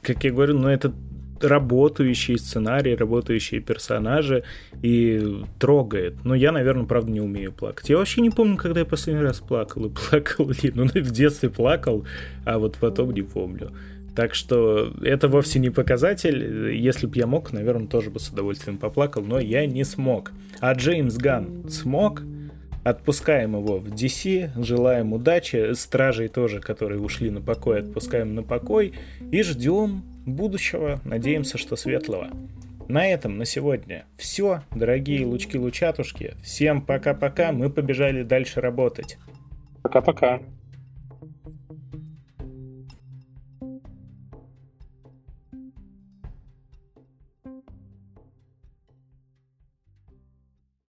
как я говорю, ну, это работающий сценарий, работающие персонажи и трогает. Но я, наверное, правда не умею плакать. Я вообще не помню, когда я последний раз плакал и плакал ли. [laughs] Ну, в детстве плакал, а вот потом не помню. Так что это вовсе не показатель. Если бы я мог, наверное, тоже бы с удовольствием поплакал, но я не смог. А Джеймс Ган смог. Отпускаем его в DC, желаем удачи. Стражей тоже, которые ушли на покой, отпускаем на покой. И ждем будущего, надеемся, что светлого. На этом на сегодня все, дорогие лучки-лучатушки. Всем пока-пока, мы побежали дальше работать. Пока-пока.